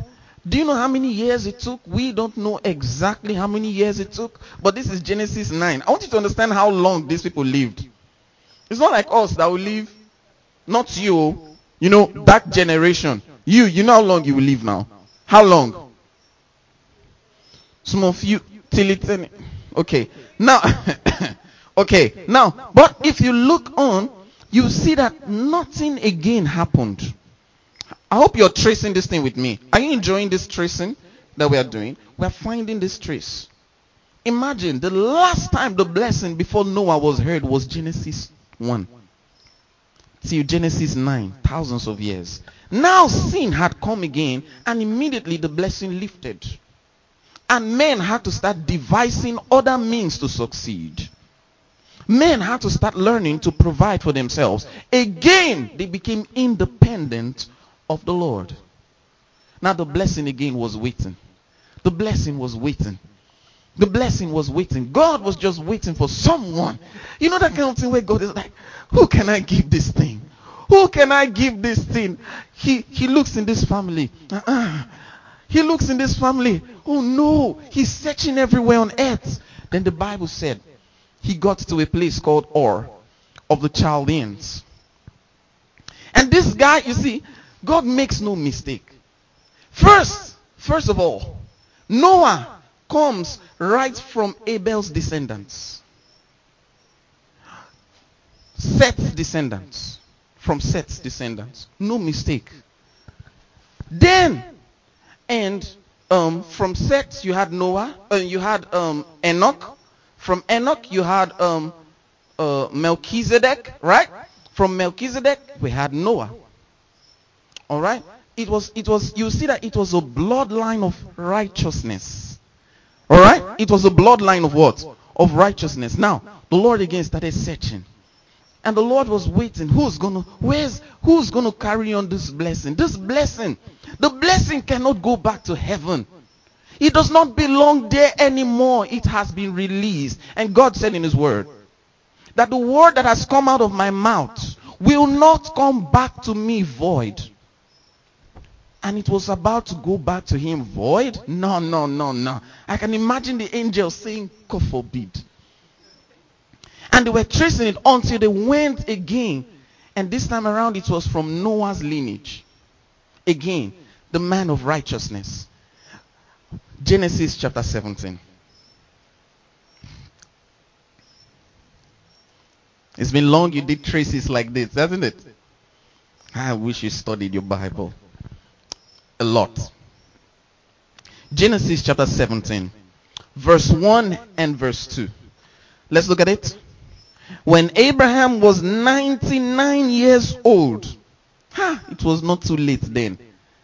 Do you know how many years it took? We don't know exactly how many years it took, but this is Genesis 9. I want you to understand how long these people lived. It's not like us that will live, not you, oh. you know, that generation. You, you know how long you will live now? How long? Some of you, till it's, in. okay. Now, <coughs> okay. Now, but if you look on, you see that nothing again happened. I hope you're tracing this thing with me. Are you enjoying this tracing that we are doing? We're finding this trace. Imagine the last time the blessing before Noah was heard was Genesis 1 till Genesis 9, thousands of years. Now sin had come again, and immediately the blessing lifted. And men had to start devising other means to succeed. Men had to start learning to provide for themselves. Again, they became independent of the Lord. Now the blessing again was waiting. The blessing was waiting. The blessing was waiting. God was just waiting for someone. You know that kind of thing where God is like, who can I give this thing? Who can I give this thing? He he looks in this family. Uh-uh. He looks in this family. Oh no, he's searching everywhere on earth. Then the Bible said he got to a place called Ur of the Chaldeans. And this guy, you see, God makes no mistake. First, first of all, Noah comes right from Abel's descendants. Seth's descendants. From Seth's descendants. No mistake. Then, and um, from Seth you had Noah, uh, you had um, Enoch. From Enoch you had um, uh, Melchizedek, right? From Melchizedek we had Noah. All right. It was, it was. You see that it was a bloodline of righteousness. All right. It was a bloodline of what? Of righteousness. Now the Lord again started searching. And the Lord was waiting. Who's gonna where's who's gonna carry on this blessing? This blessing. The blessing cannot go back to heaven. It does not belong there anymore. It has been released. And God said in his word that the word that has come out of my mouth will not come back to me void. And it was about to go back to him void? No, no, no, no. I can imagine the angel saying, God forbid. And they were tracing it until they went again. And this time around, it was from Noah's lineage. Again, the man of righteousness. Genesis chapter 17. It's been long you did traces like this, hasn't it? I wish you studied your Bible a lot. Genesis chapter 17, verse 1 and verse 2. Let's look at it. When Abraham was 99 years old, ha, it was not too late then.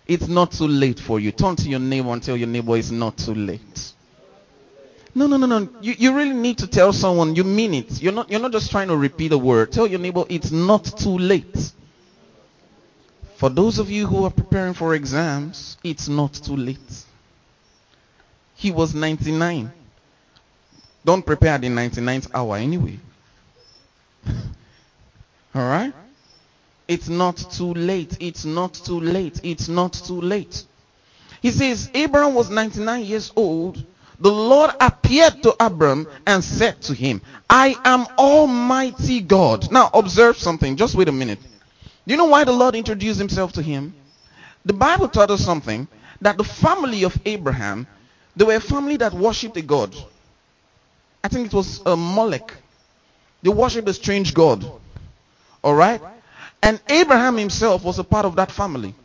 It's not too late for you. Turn to your neighbor and tell your neighbor it's not too late. No, no, no, no. You, you really need to tell someone you mean it. You're not, you're not just trying to repeat a word. Tell your neighbor it's not too late. For those of you who are preparing for exams, it's not too late. He was 99. Don't prepare the 99th hour anyway. <laughs> All right? It's not too late. It's not too late. It's not too late. He says, Abraham was 99 years old. The Lord appeared to Abram and said to him, I am Almighty God. Now observe something. Just wait a minute. Do you know why the Lord introduced himself to him? The Bible taught us something that the family of Abraham, they were a family that worshipped a god. I think it was a Molech. They worshipped a strange god. All right? And Abraham himself was a part of that family.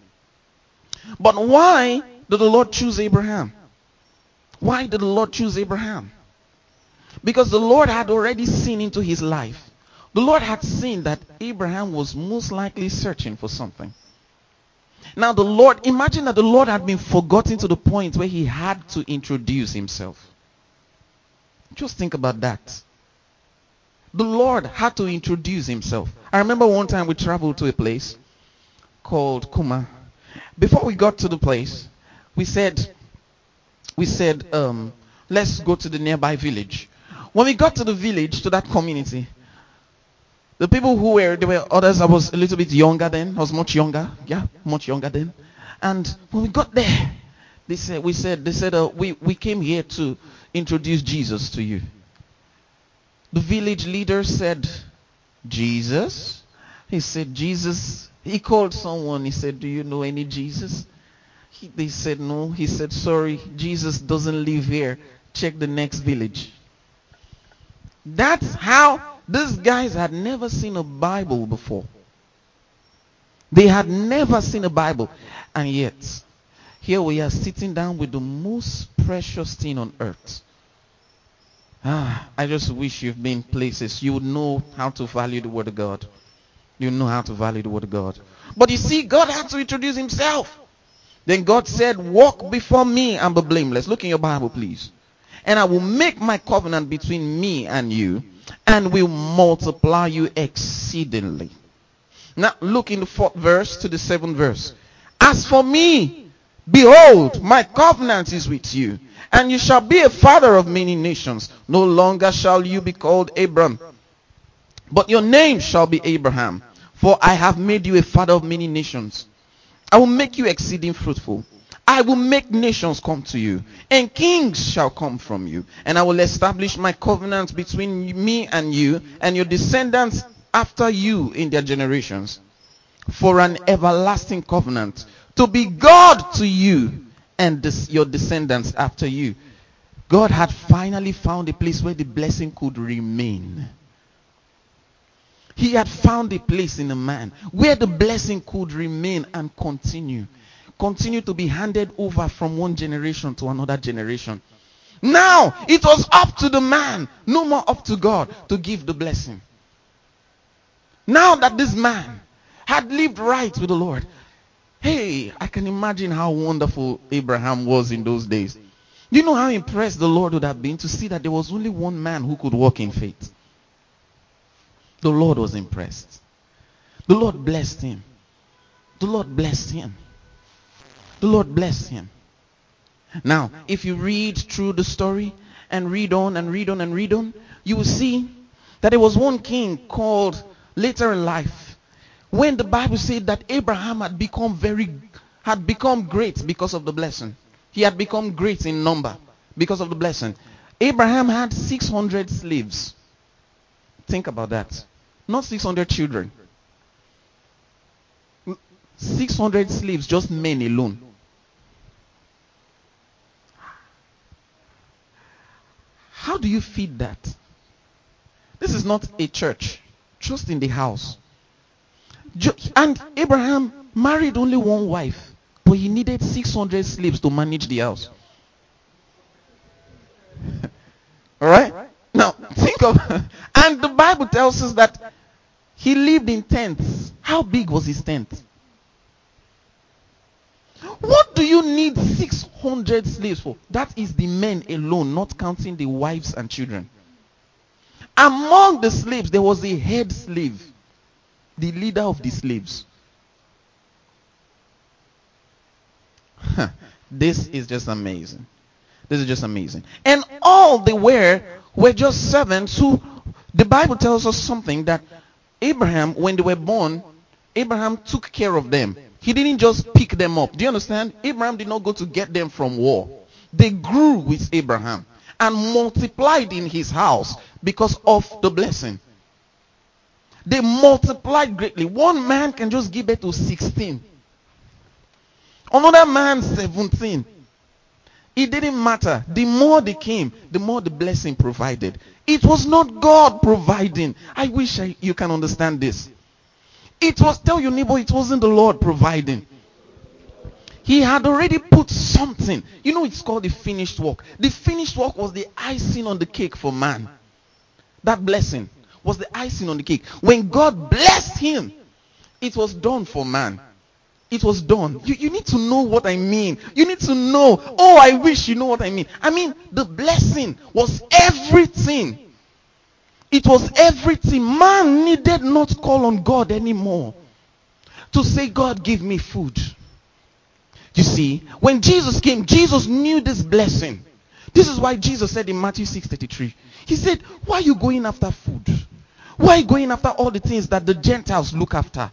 But why did the Lord choose Abraham? Why did the Lord choose Abraham? Because the Lord had already seen into his life. The Lord had seen that Abraham was most likely searching for something. Now, the Lord, imagine that the Lord had been forgotten to the point where he had to introduce himself. Just think about that. The Lord had to introduce himself. I remember one time we traveled to a place called Kuma. Before we got to the place, we said, we said, um, let's go to the nearby village. When we got to the village, to that community, the people who were, there were others, I was a little bit younger then. I was much younger. Yeah, much younger then. And when we got there, they said, we said, they said, uh, we, we came here to introduce Jesus to you. The village leader said, Jesus. He said, Jesus. He called someone. He said, Do you know any Jesus? He, they said, No. He said, Sorry, Jesus doesn't live here. Check the next village. That's how these guys had never seen a Bible before. They had never seen a Bible. And yet, here we are sitting down with the most precious thing on earth. Ah, I just wish you've been places. You would know how to value the Word of God. You know how to value the Word of God. But you see, God had to introduce Himself. Then God said, Walk before me and be blameless. Look in your Bible, please. And I will make my covenant between me and you, and will multiply you exceedingly. Now, look in the fourth verse to the seventh verse. As for me, behold, my covenant is with you, and you shall be a father of many nations. No longer shall you be called Abram, but your name shall be Abraham, for I have made you a father of many nations. I will make you exceeding fruitful. I will make nations come to you, and kings shall come from you. And I will establish my covenant between me and you, and your descendants after you in their generations, for an everlasting covenant, to be God to you and this, your descendants after you. God had finally found a place where the blessing could remain. He had found a place in a man where the blessing could remain and continue. Continue to be handed over from one generation to another generation. Now it was up to the man, no more up to God, to give the blessing. Now that this man had lived right with the Lord, hey, I can imagine how wonderful Abraham was in those days. Do you know how impressed the Lord would have been to see that there was only one man who could walk in faith? The Lord was impressed. The Lord blessed him. The Lord blessed him. The Lord blessed him. Now, if you read through the story and read on and read on and read on, you will see that there was one king called later in life when the Bible said that Abraham had become very had become great because of the blessing. He had become great in number because of the blessing. Abraham had 600 slaves. Think about that. Not 600 children. 600 slaves, just men alone. How do you feed that? This is not a church. Just in the house. And Abraham married only one wife, but he needed 600 slaves to manage the house. <laughs> All right? Now, think of <laughs> and the Bible tells us that he lived in tents. How big was his tent? What do you need 600 slaves for? That is the men alone, not counting the wives and children. Among the slaves, there was a head slave, the leader of the slaves. this is just amazing. This is just amazing. And all they were were just servants who, the Bible tells us something that Abraham, when they were born, Abraham took care of them. He didn't just pick them up. Do you understand? Abraham did not go to get them from war. They grew with Abraham and multiplied in his house because of the blessing. They multiplied greatly. One man can just give birth to 16. Another man 17. It didn't matter. The more they came, the more the blessing provided. It was not God providing. I wish I, you can understand this. It was, tell your neighbor, it wasn't the Lord providing. He had already put something. You know, it's called the finished work. The finished work was the icing on the cake for man. That blessing was the icing on the cake. When God blessed him, it was done for man. It was done. You, you need to know what I mean. You need to know. Oh, I wish you know what I mean. I mean, the blessing was everything. It was everything. Man needed not call on God anymore to say, God, give me food. You see, when Jesus came, Jesus knew this blessing. This is why Jesus said in Matthew 6:33, He said, Why are you going after food? Why going after all the things that the Gentiles look after?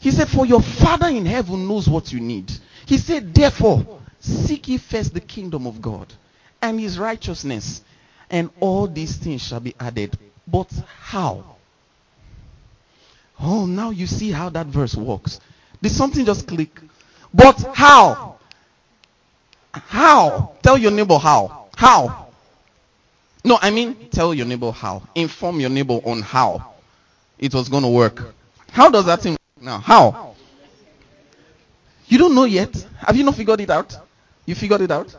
He said, For your Father in heaven knows what you need. He said, Therefore, seek ye first the kingdom of God and his righteousness, and all these things shall be added. But how? Oh, now you see how that verse works. Did something just click? But how? How? Tell your neighbor how. How? No, I mean, tell your neighbor how. Inform your neighbor on how it was going to work. How does that thing work now? How? You don't know yet? Have you not figured it out? You figured it out?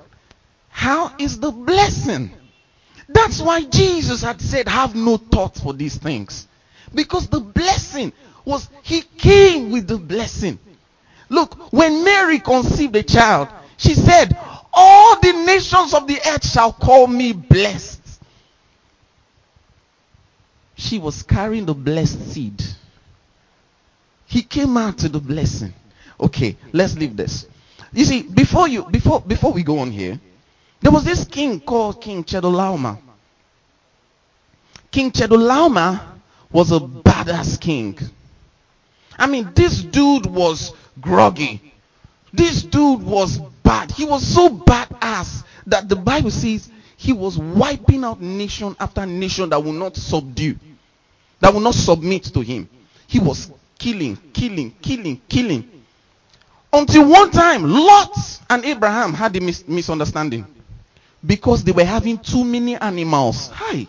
How is the blessing? That's why Jesus had said, Have no thought for these things. Because the blessing was, He came with the blessing. Look, when Mary conceived a child, she said, All the nations of the earth shall call me blessed. She was carrying the blessed seed. He came out to the blessing. Okay, let's leave this. You see, before you before before we go on here, there was this king called King Chedorlaomer. King Chedorlaomer was a badass king. I mean, this dude was groggy. This dude was bad. He was so badass that the Bible says he was wiping out nation after nation that will not subdue, that will not submit to him. He was killing, killing, killing, killing. Until one time, Lot and Abraham had a mis- misunderstanding because they were having too many animals. Hi.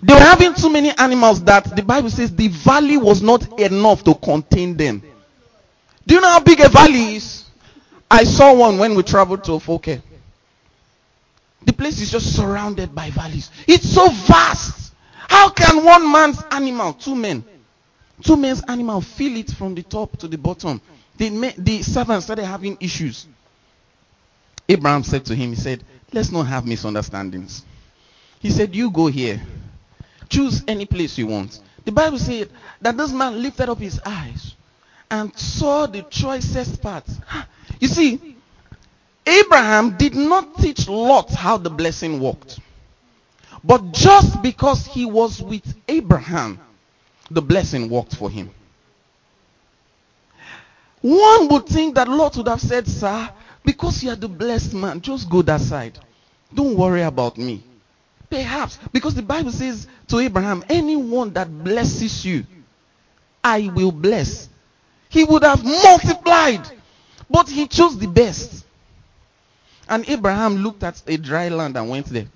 They were having too many animals that the Bible says the valley was not enough to contain them. Do you know how big a valley is? I saw one when we traveled to Ofoke. The place is just surrounded by valleys. It's so vast. How can one man's animal, two men, two men's animal feel it from the top to the bottom? The, the servants started having issues. Abraham said to him, he said, let's not have misunderstandings. He said, you go here. Choose any place you want. The Bible said that this man lifted up his eyes and saw the choicest part. You see, Abraham did not teach Lot how the blessing worked. But just because he was with Abraham, the blessing worked for him. One would think that Lot would have said, Sir, because you are the blessed man, just go that side. Don't worry about me. Perhaps because the Bible says to Abraham, anyone that blesses you, I will bless. He would have multiplied, but he chose the best. And Abraham looked at a dry land and went there.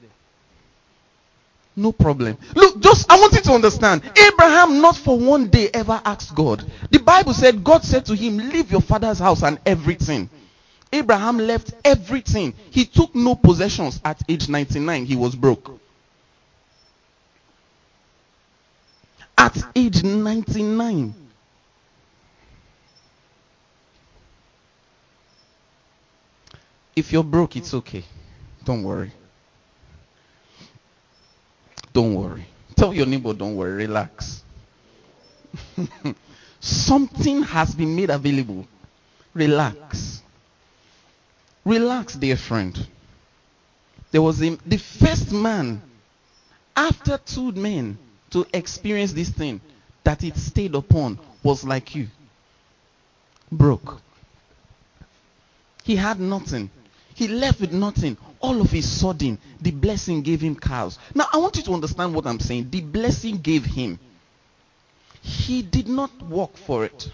No problem. Look, just I want you to understand. Abraham not for one day ever asked God. The Bible said God said to him, "Leave your father's house and everything." Abraham left everything. He took no possessions at age 99. He was broke. At age 99. If you're broke, it's okay. Don't worry. Don't worry. Tell your neighbor, don't worry. Relax. <laughs> Something has been made available. Relax. Relax, dear friend. There was a, the first man after two men to experience this thing that it stayed upon was like you. Broke. He had nothing. He left with nothing. All of a sudden, the blessing gave him cows. Now, I want you to understand what I'm saying. The blessing gave him. He did not work for it.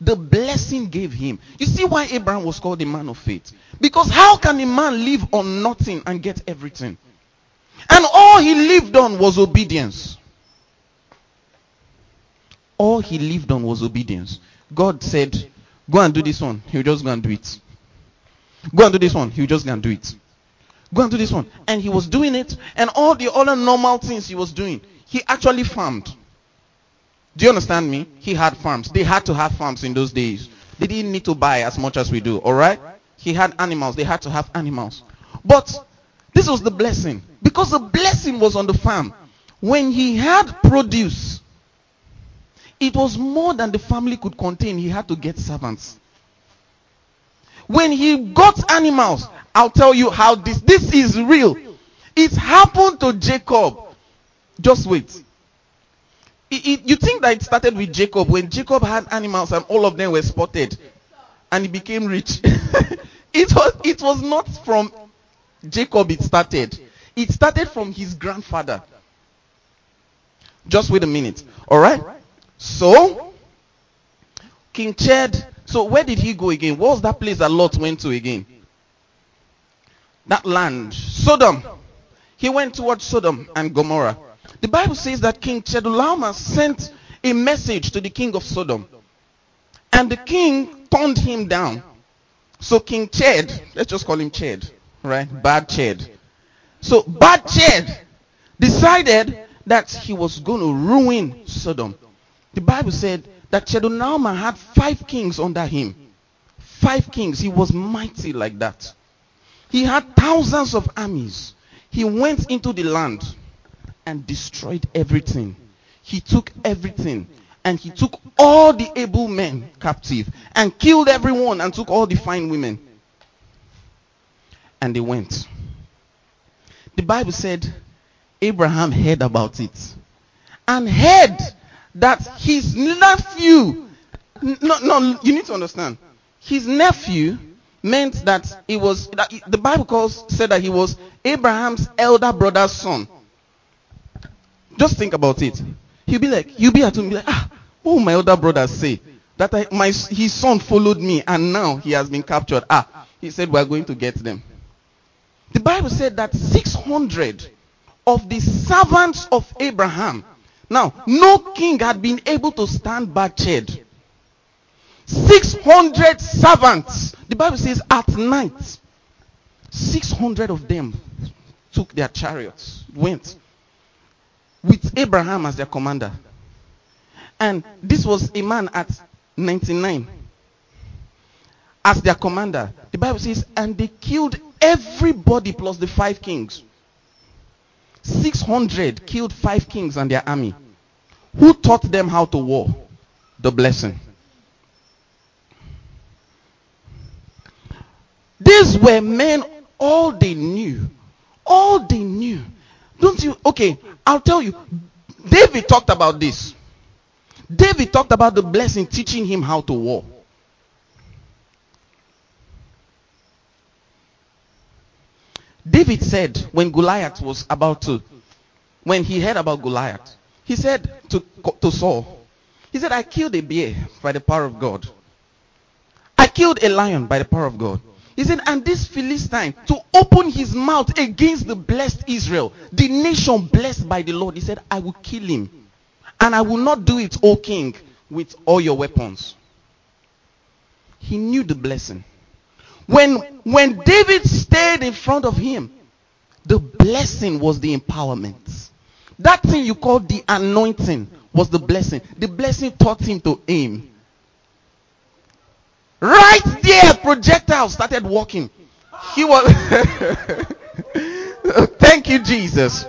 The blessing gave him. You see why Abraham was called a man of faith? Because how can a man live on nothing and get everything? And all he lived on was obedience. All he lived on was obedience. God said, Go and do this one. He'll just go and do it. Go and do this one. He'll just go and do it. Go and do this one. And he was doing it. And all the other normal things he was doing, he actually farmed. Do you understand me? He had farms. They had to have farms in those days. They didn't need to buy as much as we do. All right? He had animals. They had to have animals. But this was the blessing. Because the blessing was on the farm. When he had produce, it was more than the family could contain. He had to get servants. When he got animals, I'll tell you how this this is real. It happened to Jacob. Just wait. It, it, you think that it started with Jacob when Jacob had animals and all of them were spotted and he became rich. <laughs> it was it was not from Jacob it started. It started from his grandfather. Just wait a minute. All right? So, King Chad, so where did he go again? What was that place that Lot went to again? That land, Sodom. He went towards Sodom and Gomorrah. The Bible says that King Chedorlaomer sent a message to the king of Sodom. And the king turned him down. So King Ched, let's just call him Ched, right? Bad Ched. So bad Ched decided that he was going to ruin Sodom. The Bible said that Chedorlaomer had five kings under him. Five kings. He was mighty like that. He had thousands of armies. He went into the land and destroyed everything. He took everything and he took all the able men captive and killed everyone and took all the fine women. And they went. The Bible said Abraham heard about it and heard that his nephew, no, no, you need to understand, his nephew meant that it was, that the Bible calls, said that he was Abraham's elder brother's son. Just think about it. He'll be like, you'll be at home, be like, ah, what will my elder brothers say? That I, my, his son followed me and now he has been captured. Ah, he said, we're going to get them. The Bible said that 600 of the servants of Abraham. Now, no king had been able to stand Bached. 600 servants. The Bible says at night, 600 of them took their chariots, went with Abraham as their commander. And this was a man at 99 as their commander. The Bible says, and they killed everybody plus the five kings. 600 killed five kings and their army. Who taught them how to war? The blessing. These were men, all they knew. All they knew. Don't you? Okay, I'll tell you. David talked about this. David talked about the blessing teaching him how to war. David said when Goliath was about to, when he heard about Goliath, he said to, to Saul, he said, I killed a bear by the power of God. I killed a lion by the power of God. He said, and this Philistine to open his mouth against the blessed Israel, the nation blessed by the Lord. He said, I will kill him. And I will not do it, O king, with all your weapons. He knew the blessing. When, when David stayed in front of him, the blessing was the empowerment. That thing you call the anointing was the blessing. The blessing taught him to aim. Right there, projectile started walking. He was. <laughs> Thank you, Jesus.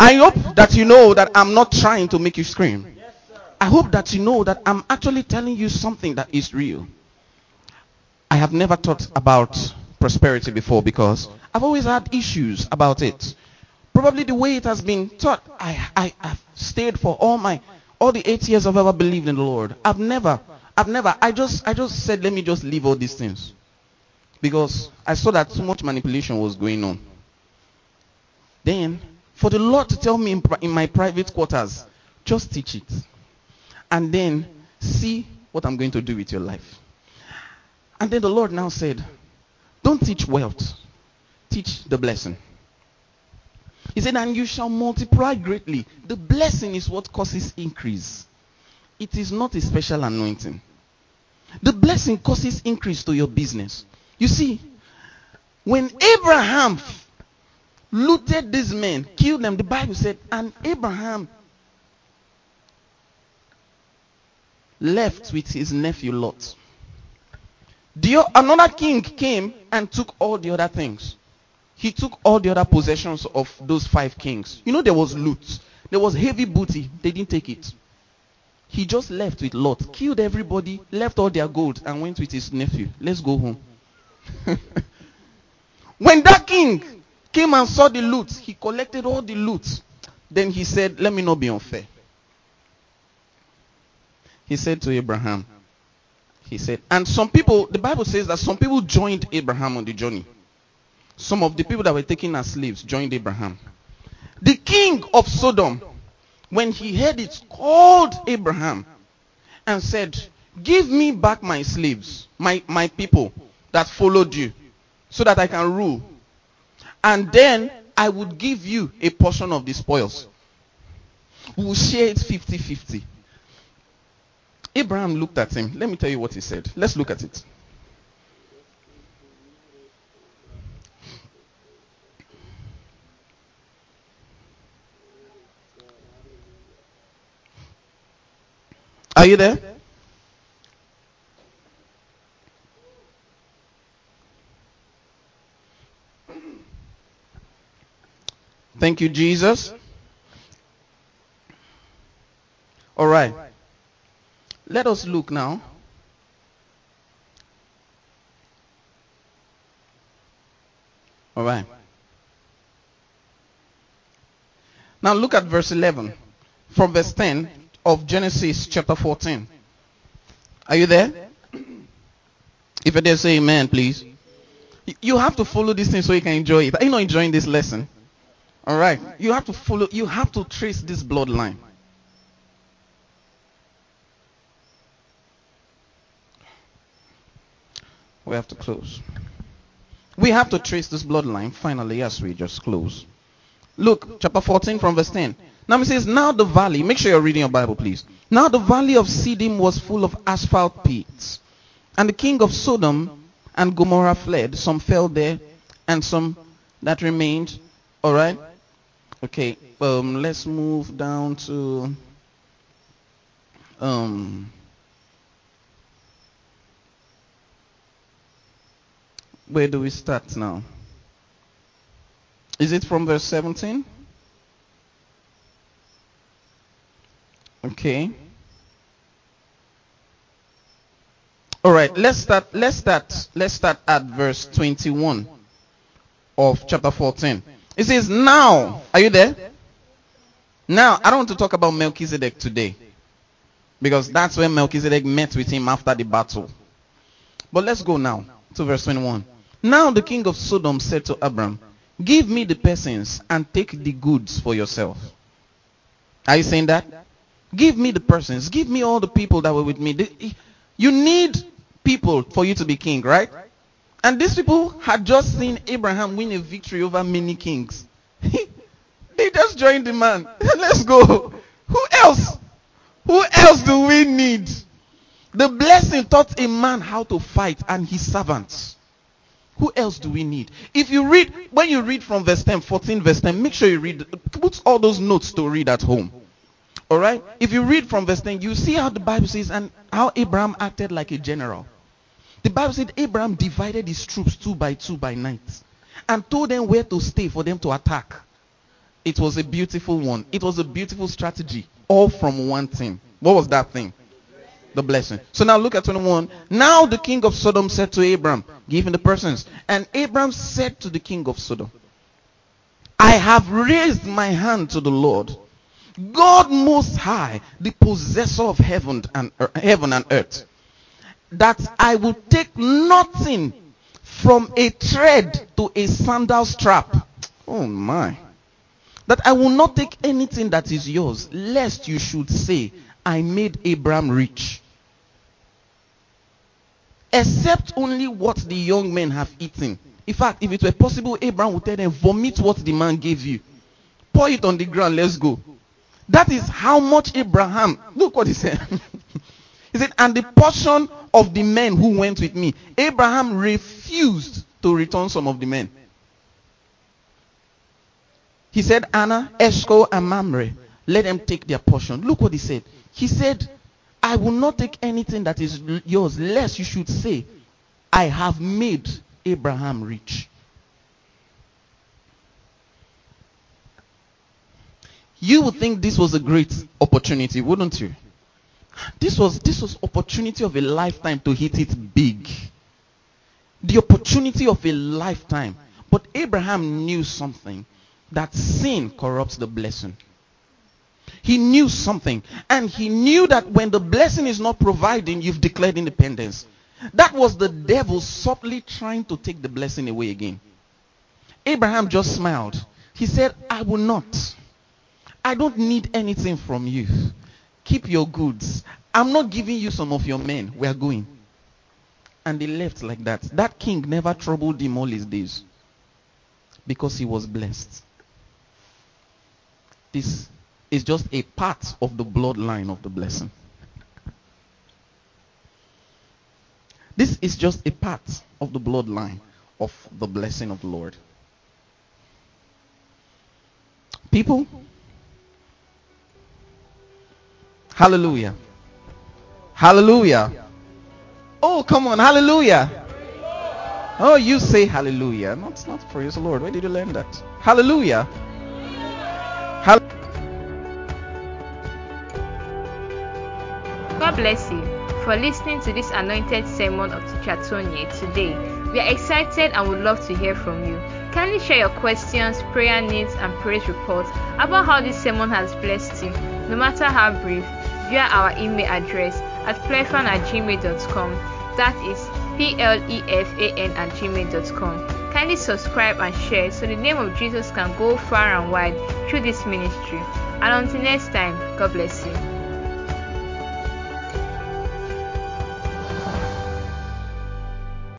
I hope that you know that I'm not trying to make you scream. I hope that you know that I'm actually telling you something that is real. I have never thought about prosperity before because I've always had issues about it. Probably the way it has been taught, I, I, I've stayed for all my, all the eight years I've ever believed in the Lord. I've never, I've never, I just, I just said, let me just leave all these things. Because I saw that too much manipulation was going on. Then, for the Lord to tell me in, in my private quarters, just teach it. And then see what I'm going to do with your life. And then the Lord now said, Don't teach wealth, teach the blessing. He said, And you shall multiply greatly. The blessing is what causes increase, it is not a special anointing. The blessing causes increase to your business. You see, when Abraham looted these men, killed them, the Bible said, and Abraham left with his nephew Lot. The, another king came and took all the other things. He took all the other possessions of those five kings. You know, there was loot, there was heavy booty. They didn't take it. He just left with Lot, killed everybody, left all their gold, and went with his nephew. Let's go home. <laughs> when that king came and saw the loot, he collected all the loot. Then he said, Let me not be unfair. He said to Abraham, he said, and some people, the Bible says that some people joined Abraham on the journey. Some of the people that were taken as slaves joined Abraham. The king of Sodom when he heard it, called Abraham and said, Give me back my slaves, my, my people that followed you, so that I can rule. And then I would give you a portion of the spoils. We'll share it 50 50. Abraham looked at him. Let me tell you what he said. Let's look at it. Are you there? Thank you, Jesus. All right. Let us look now. All right. Now look at verse 11 from verse 10 of Genesis chapter 14. Are you there? <clears throat> If you're there, say amen, please. You have to follow this thing so you can enjoy it. Are you not enjoying this lesson? All right. You have to follow, you have to trace this bloodline. We have to close. We have to trace this bloodline finally as we just close. Look, chapter 14 from verse 10. Now it says, Now the valley, make sure you're reading your Bible, please. Now the valley of Siddim was full of asphalt pits. And the king of Sodom and Gomorrah fled. Some fell there, and some that remained. All right? Okay, um, let's move down to um, where do we start now? Is it from verse 17? Okay. All right, let's start let's start let's start at verse 21 of chapter 14. It says, Now, are you there? Now, I don't want to talk about Melchizedek today. Because that's when Melchizedek met with him after the battle. But let's go now to verse 21. Now the king of Sodom said to Abram, Give me the persons and take the goods for yourself. Are you saying that? Give me the persons. Give me all the people that were with me. You need people for you to be king, right? And these people had just seen Abraham win a victory over many kings. <laughs> they just joined the man. <laughs> Let's go. Who else? Who else do we need? The blessing taught a man how to fight and his servants. Who else do we need? If you read, when you read from verse 10, 14 verse 10, make sure you read, put all those notes to read at home. Alright? If you read from verse 10, you see how the Bible says and how Abraham acted like a general. The Bible said Abraham divided his troops two by two by night and told them where to stay for them to attack. It was a beautiful one. It was a beautiful strategy. All from one thing. What was that thing? The blessing. So now look at 21. Now the king of Sodom said to Abram, Give him the persons. And Abram said to the king of Sodom, I have raised my hand to the Lord, God most high, the possessor of heaven and, er, heaven and earth that I will take nothing from a thread to a sandal strap. Oh my. That I will not take anything that is yours, lest you should say, I made Abraham rich. Except only what the young men have eaten. In fact, if it were possible, Abraham would tell them, vomit what the man gave you. Pour it on the ground, let's go. That is how much Abraham, look what he said. <laughs> He said, and the portion of the men who went with me, Abraham refused to return some of the men. He said, Aner, Eshcol, and Mamre, let them take their portion. Look what he said. He said, I will not take anything that is yours, lest you should say, I have made Abraham rich. You would think this was a great opportunity, wouldn't you? This was this was opportunity of a lifetime to hit it big. The opportunity of a lifetime. But Abraham knew something that sin corrupts the blessing. He knew something. And he knew that when the blessing is not providing, you've declared independence. That was the devil subtly trying to take the blessing away again. Abraham just smiled. He said, I will not. I don't need anything from you. Keep your goods. I'm not giving you some of your men. We are going. And they left like that. That king never troubled him all his days because he was blessed. This is just a part of the bloodline of the blessing. This is just a part of the bloodline of the blessing of the Lord. People, hallelujah. Hallelujah. Oh, come on, hallelujah. Oh, you say hallelujah. Not, not praise the Lord. Where did you learn that? Hallelujah. Hall- God bless you for listening to this anointed sermon of Teacher Tony today. We are excited and would love to hear from you. Kindly share your questions, prayer needs, and praise reports about how this sermon has blessed you, no matter how brief, via our email address at plefan at gmail.com. That is P L E F A N at gmail.com. Kindly subscribe and share so the name of Jesus can go far and wide through this ministry. And until next time, God bless you.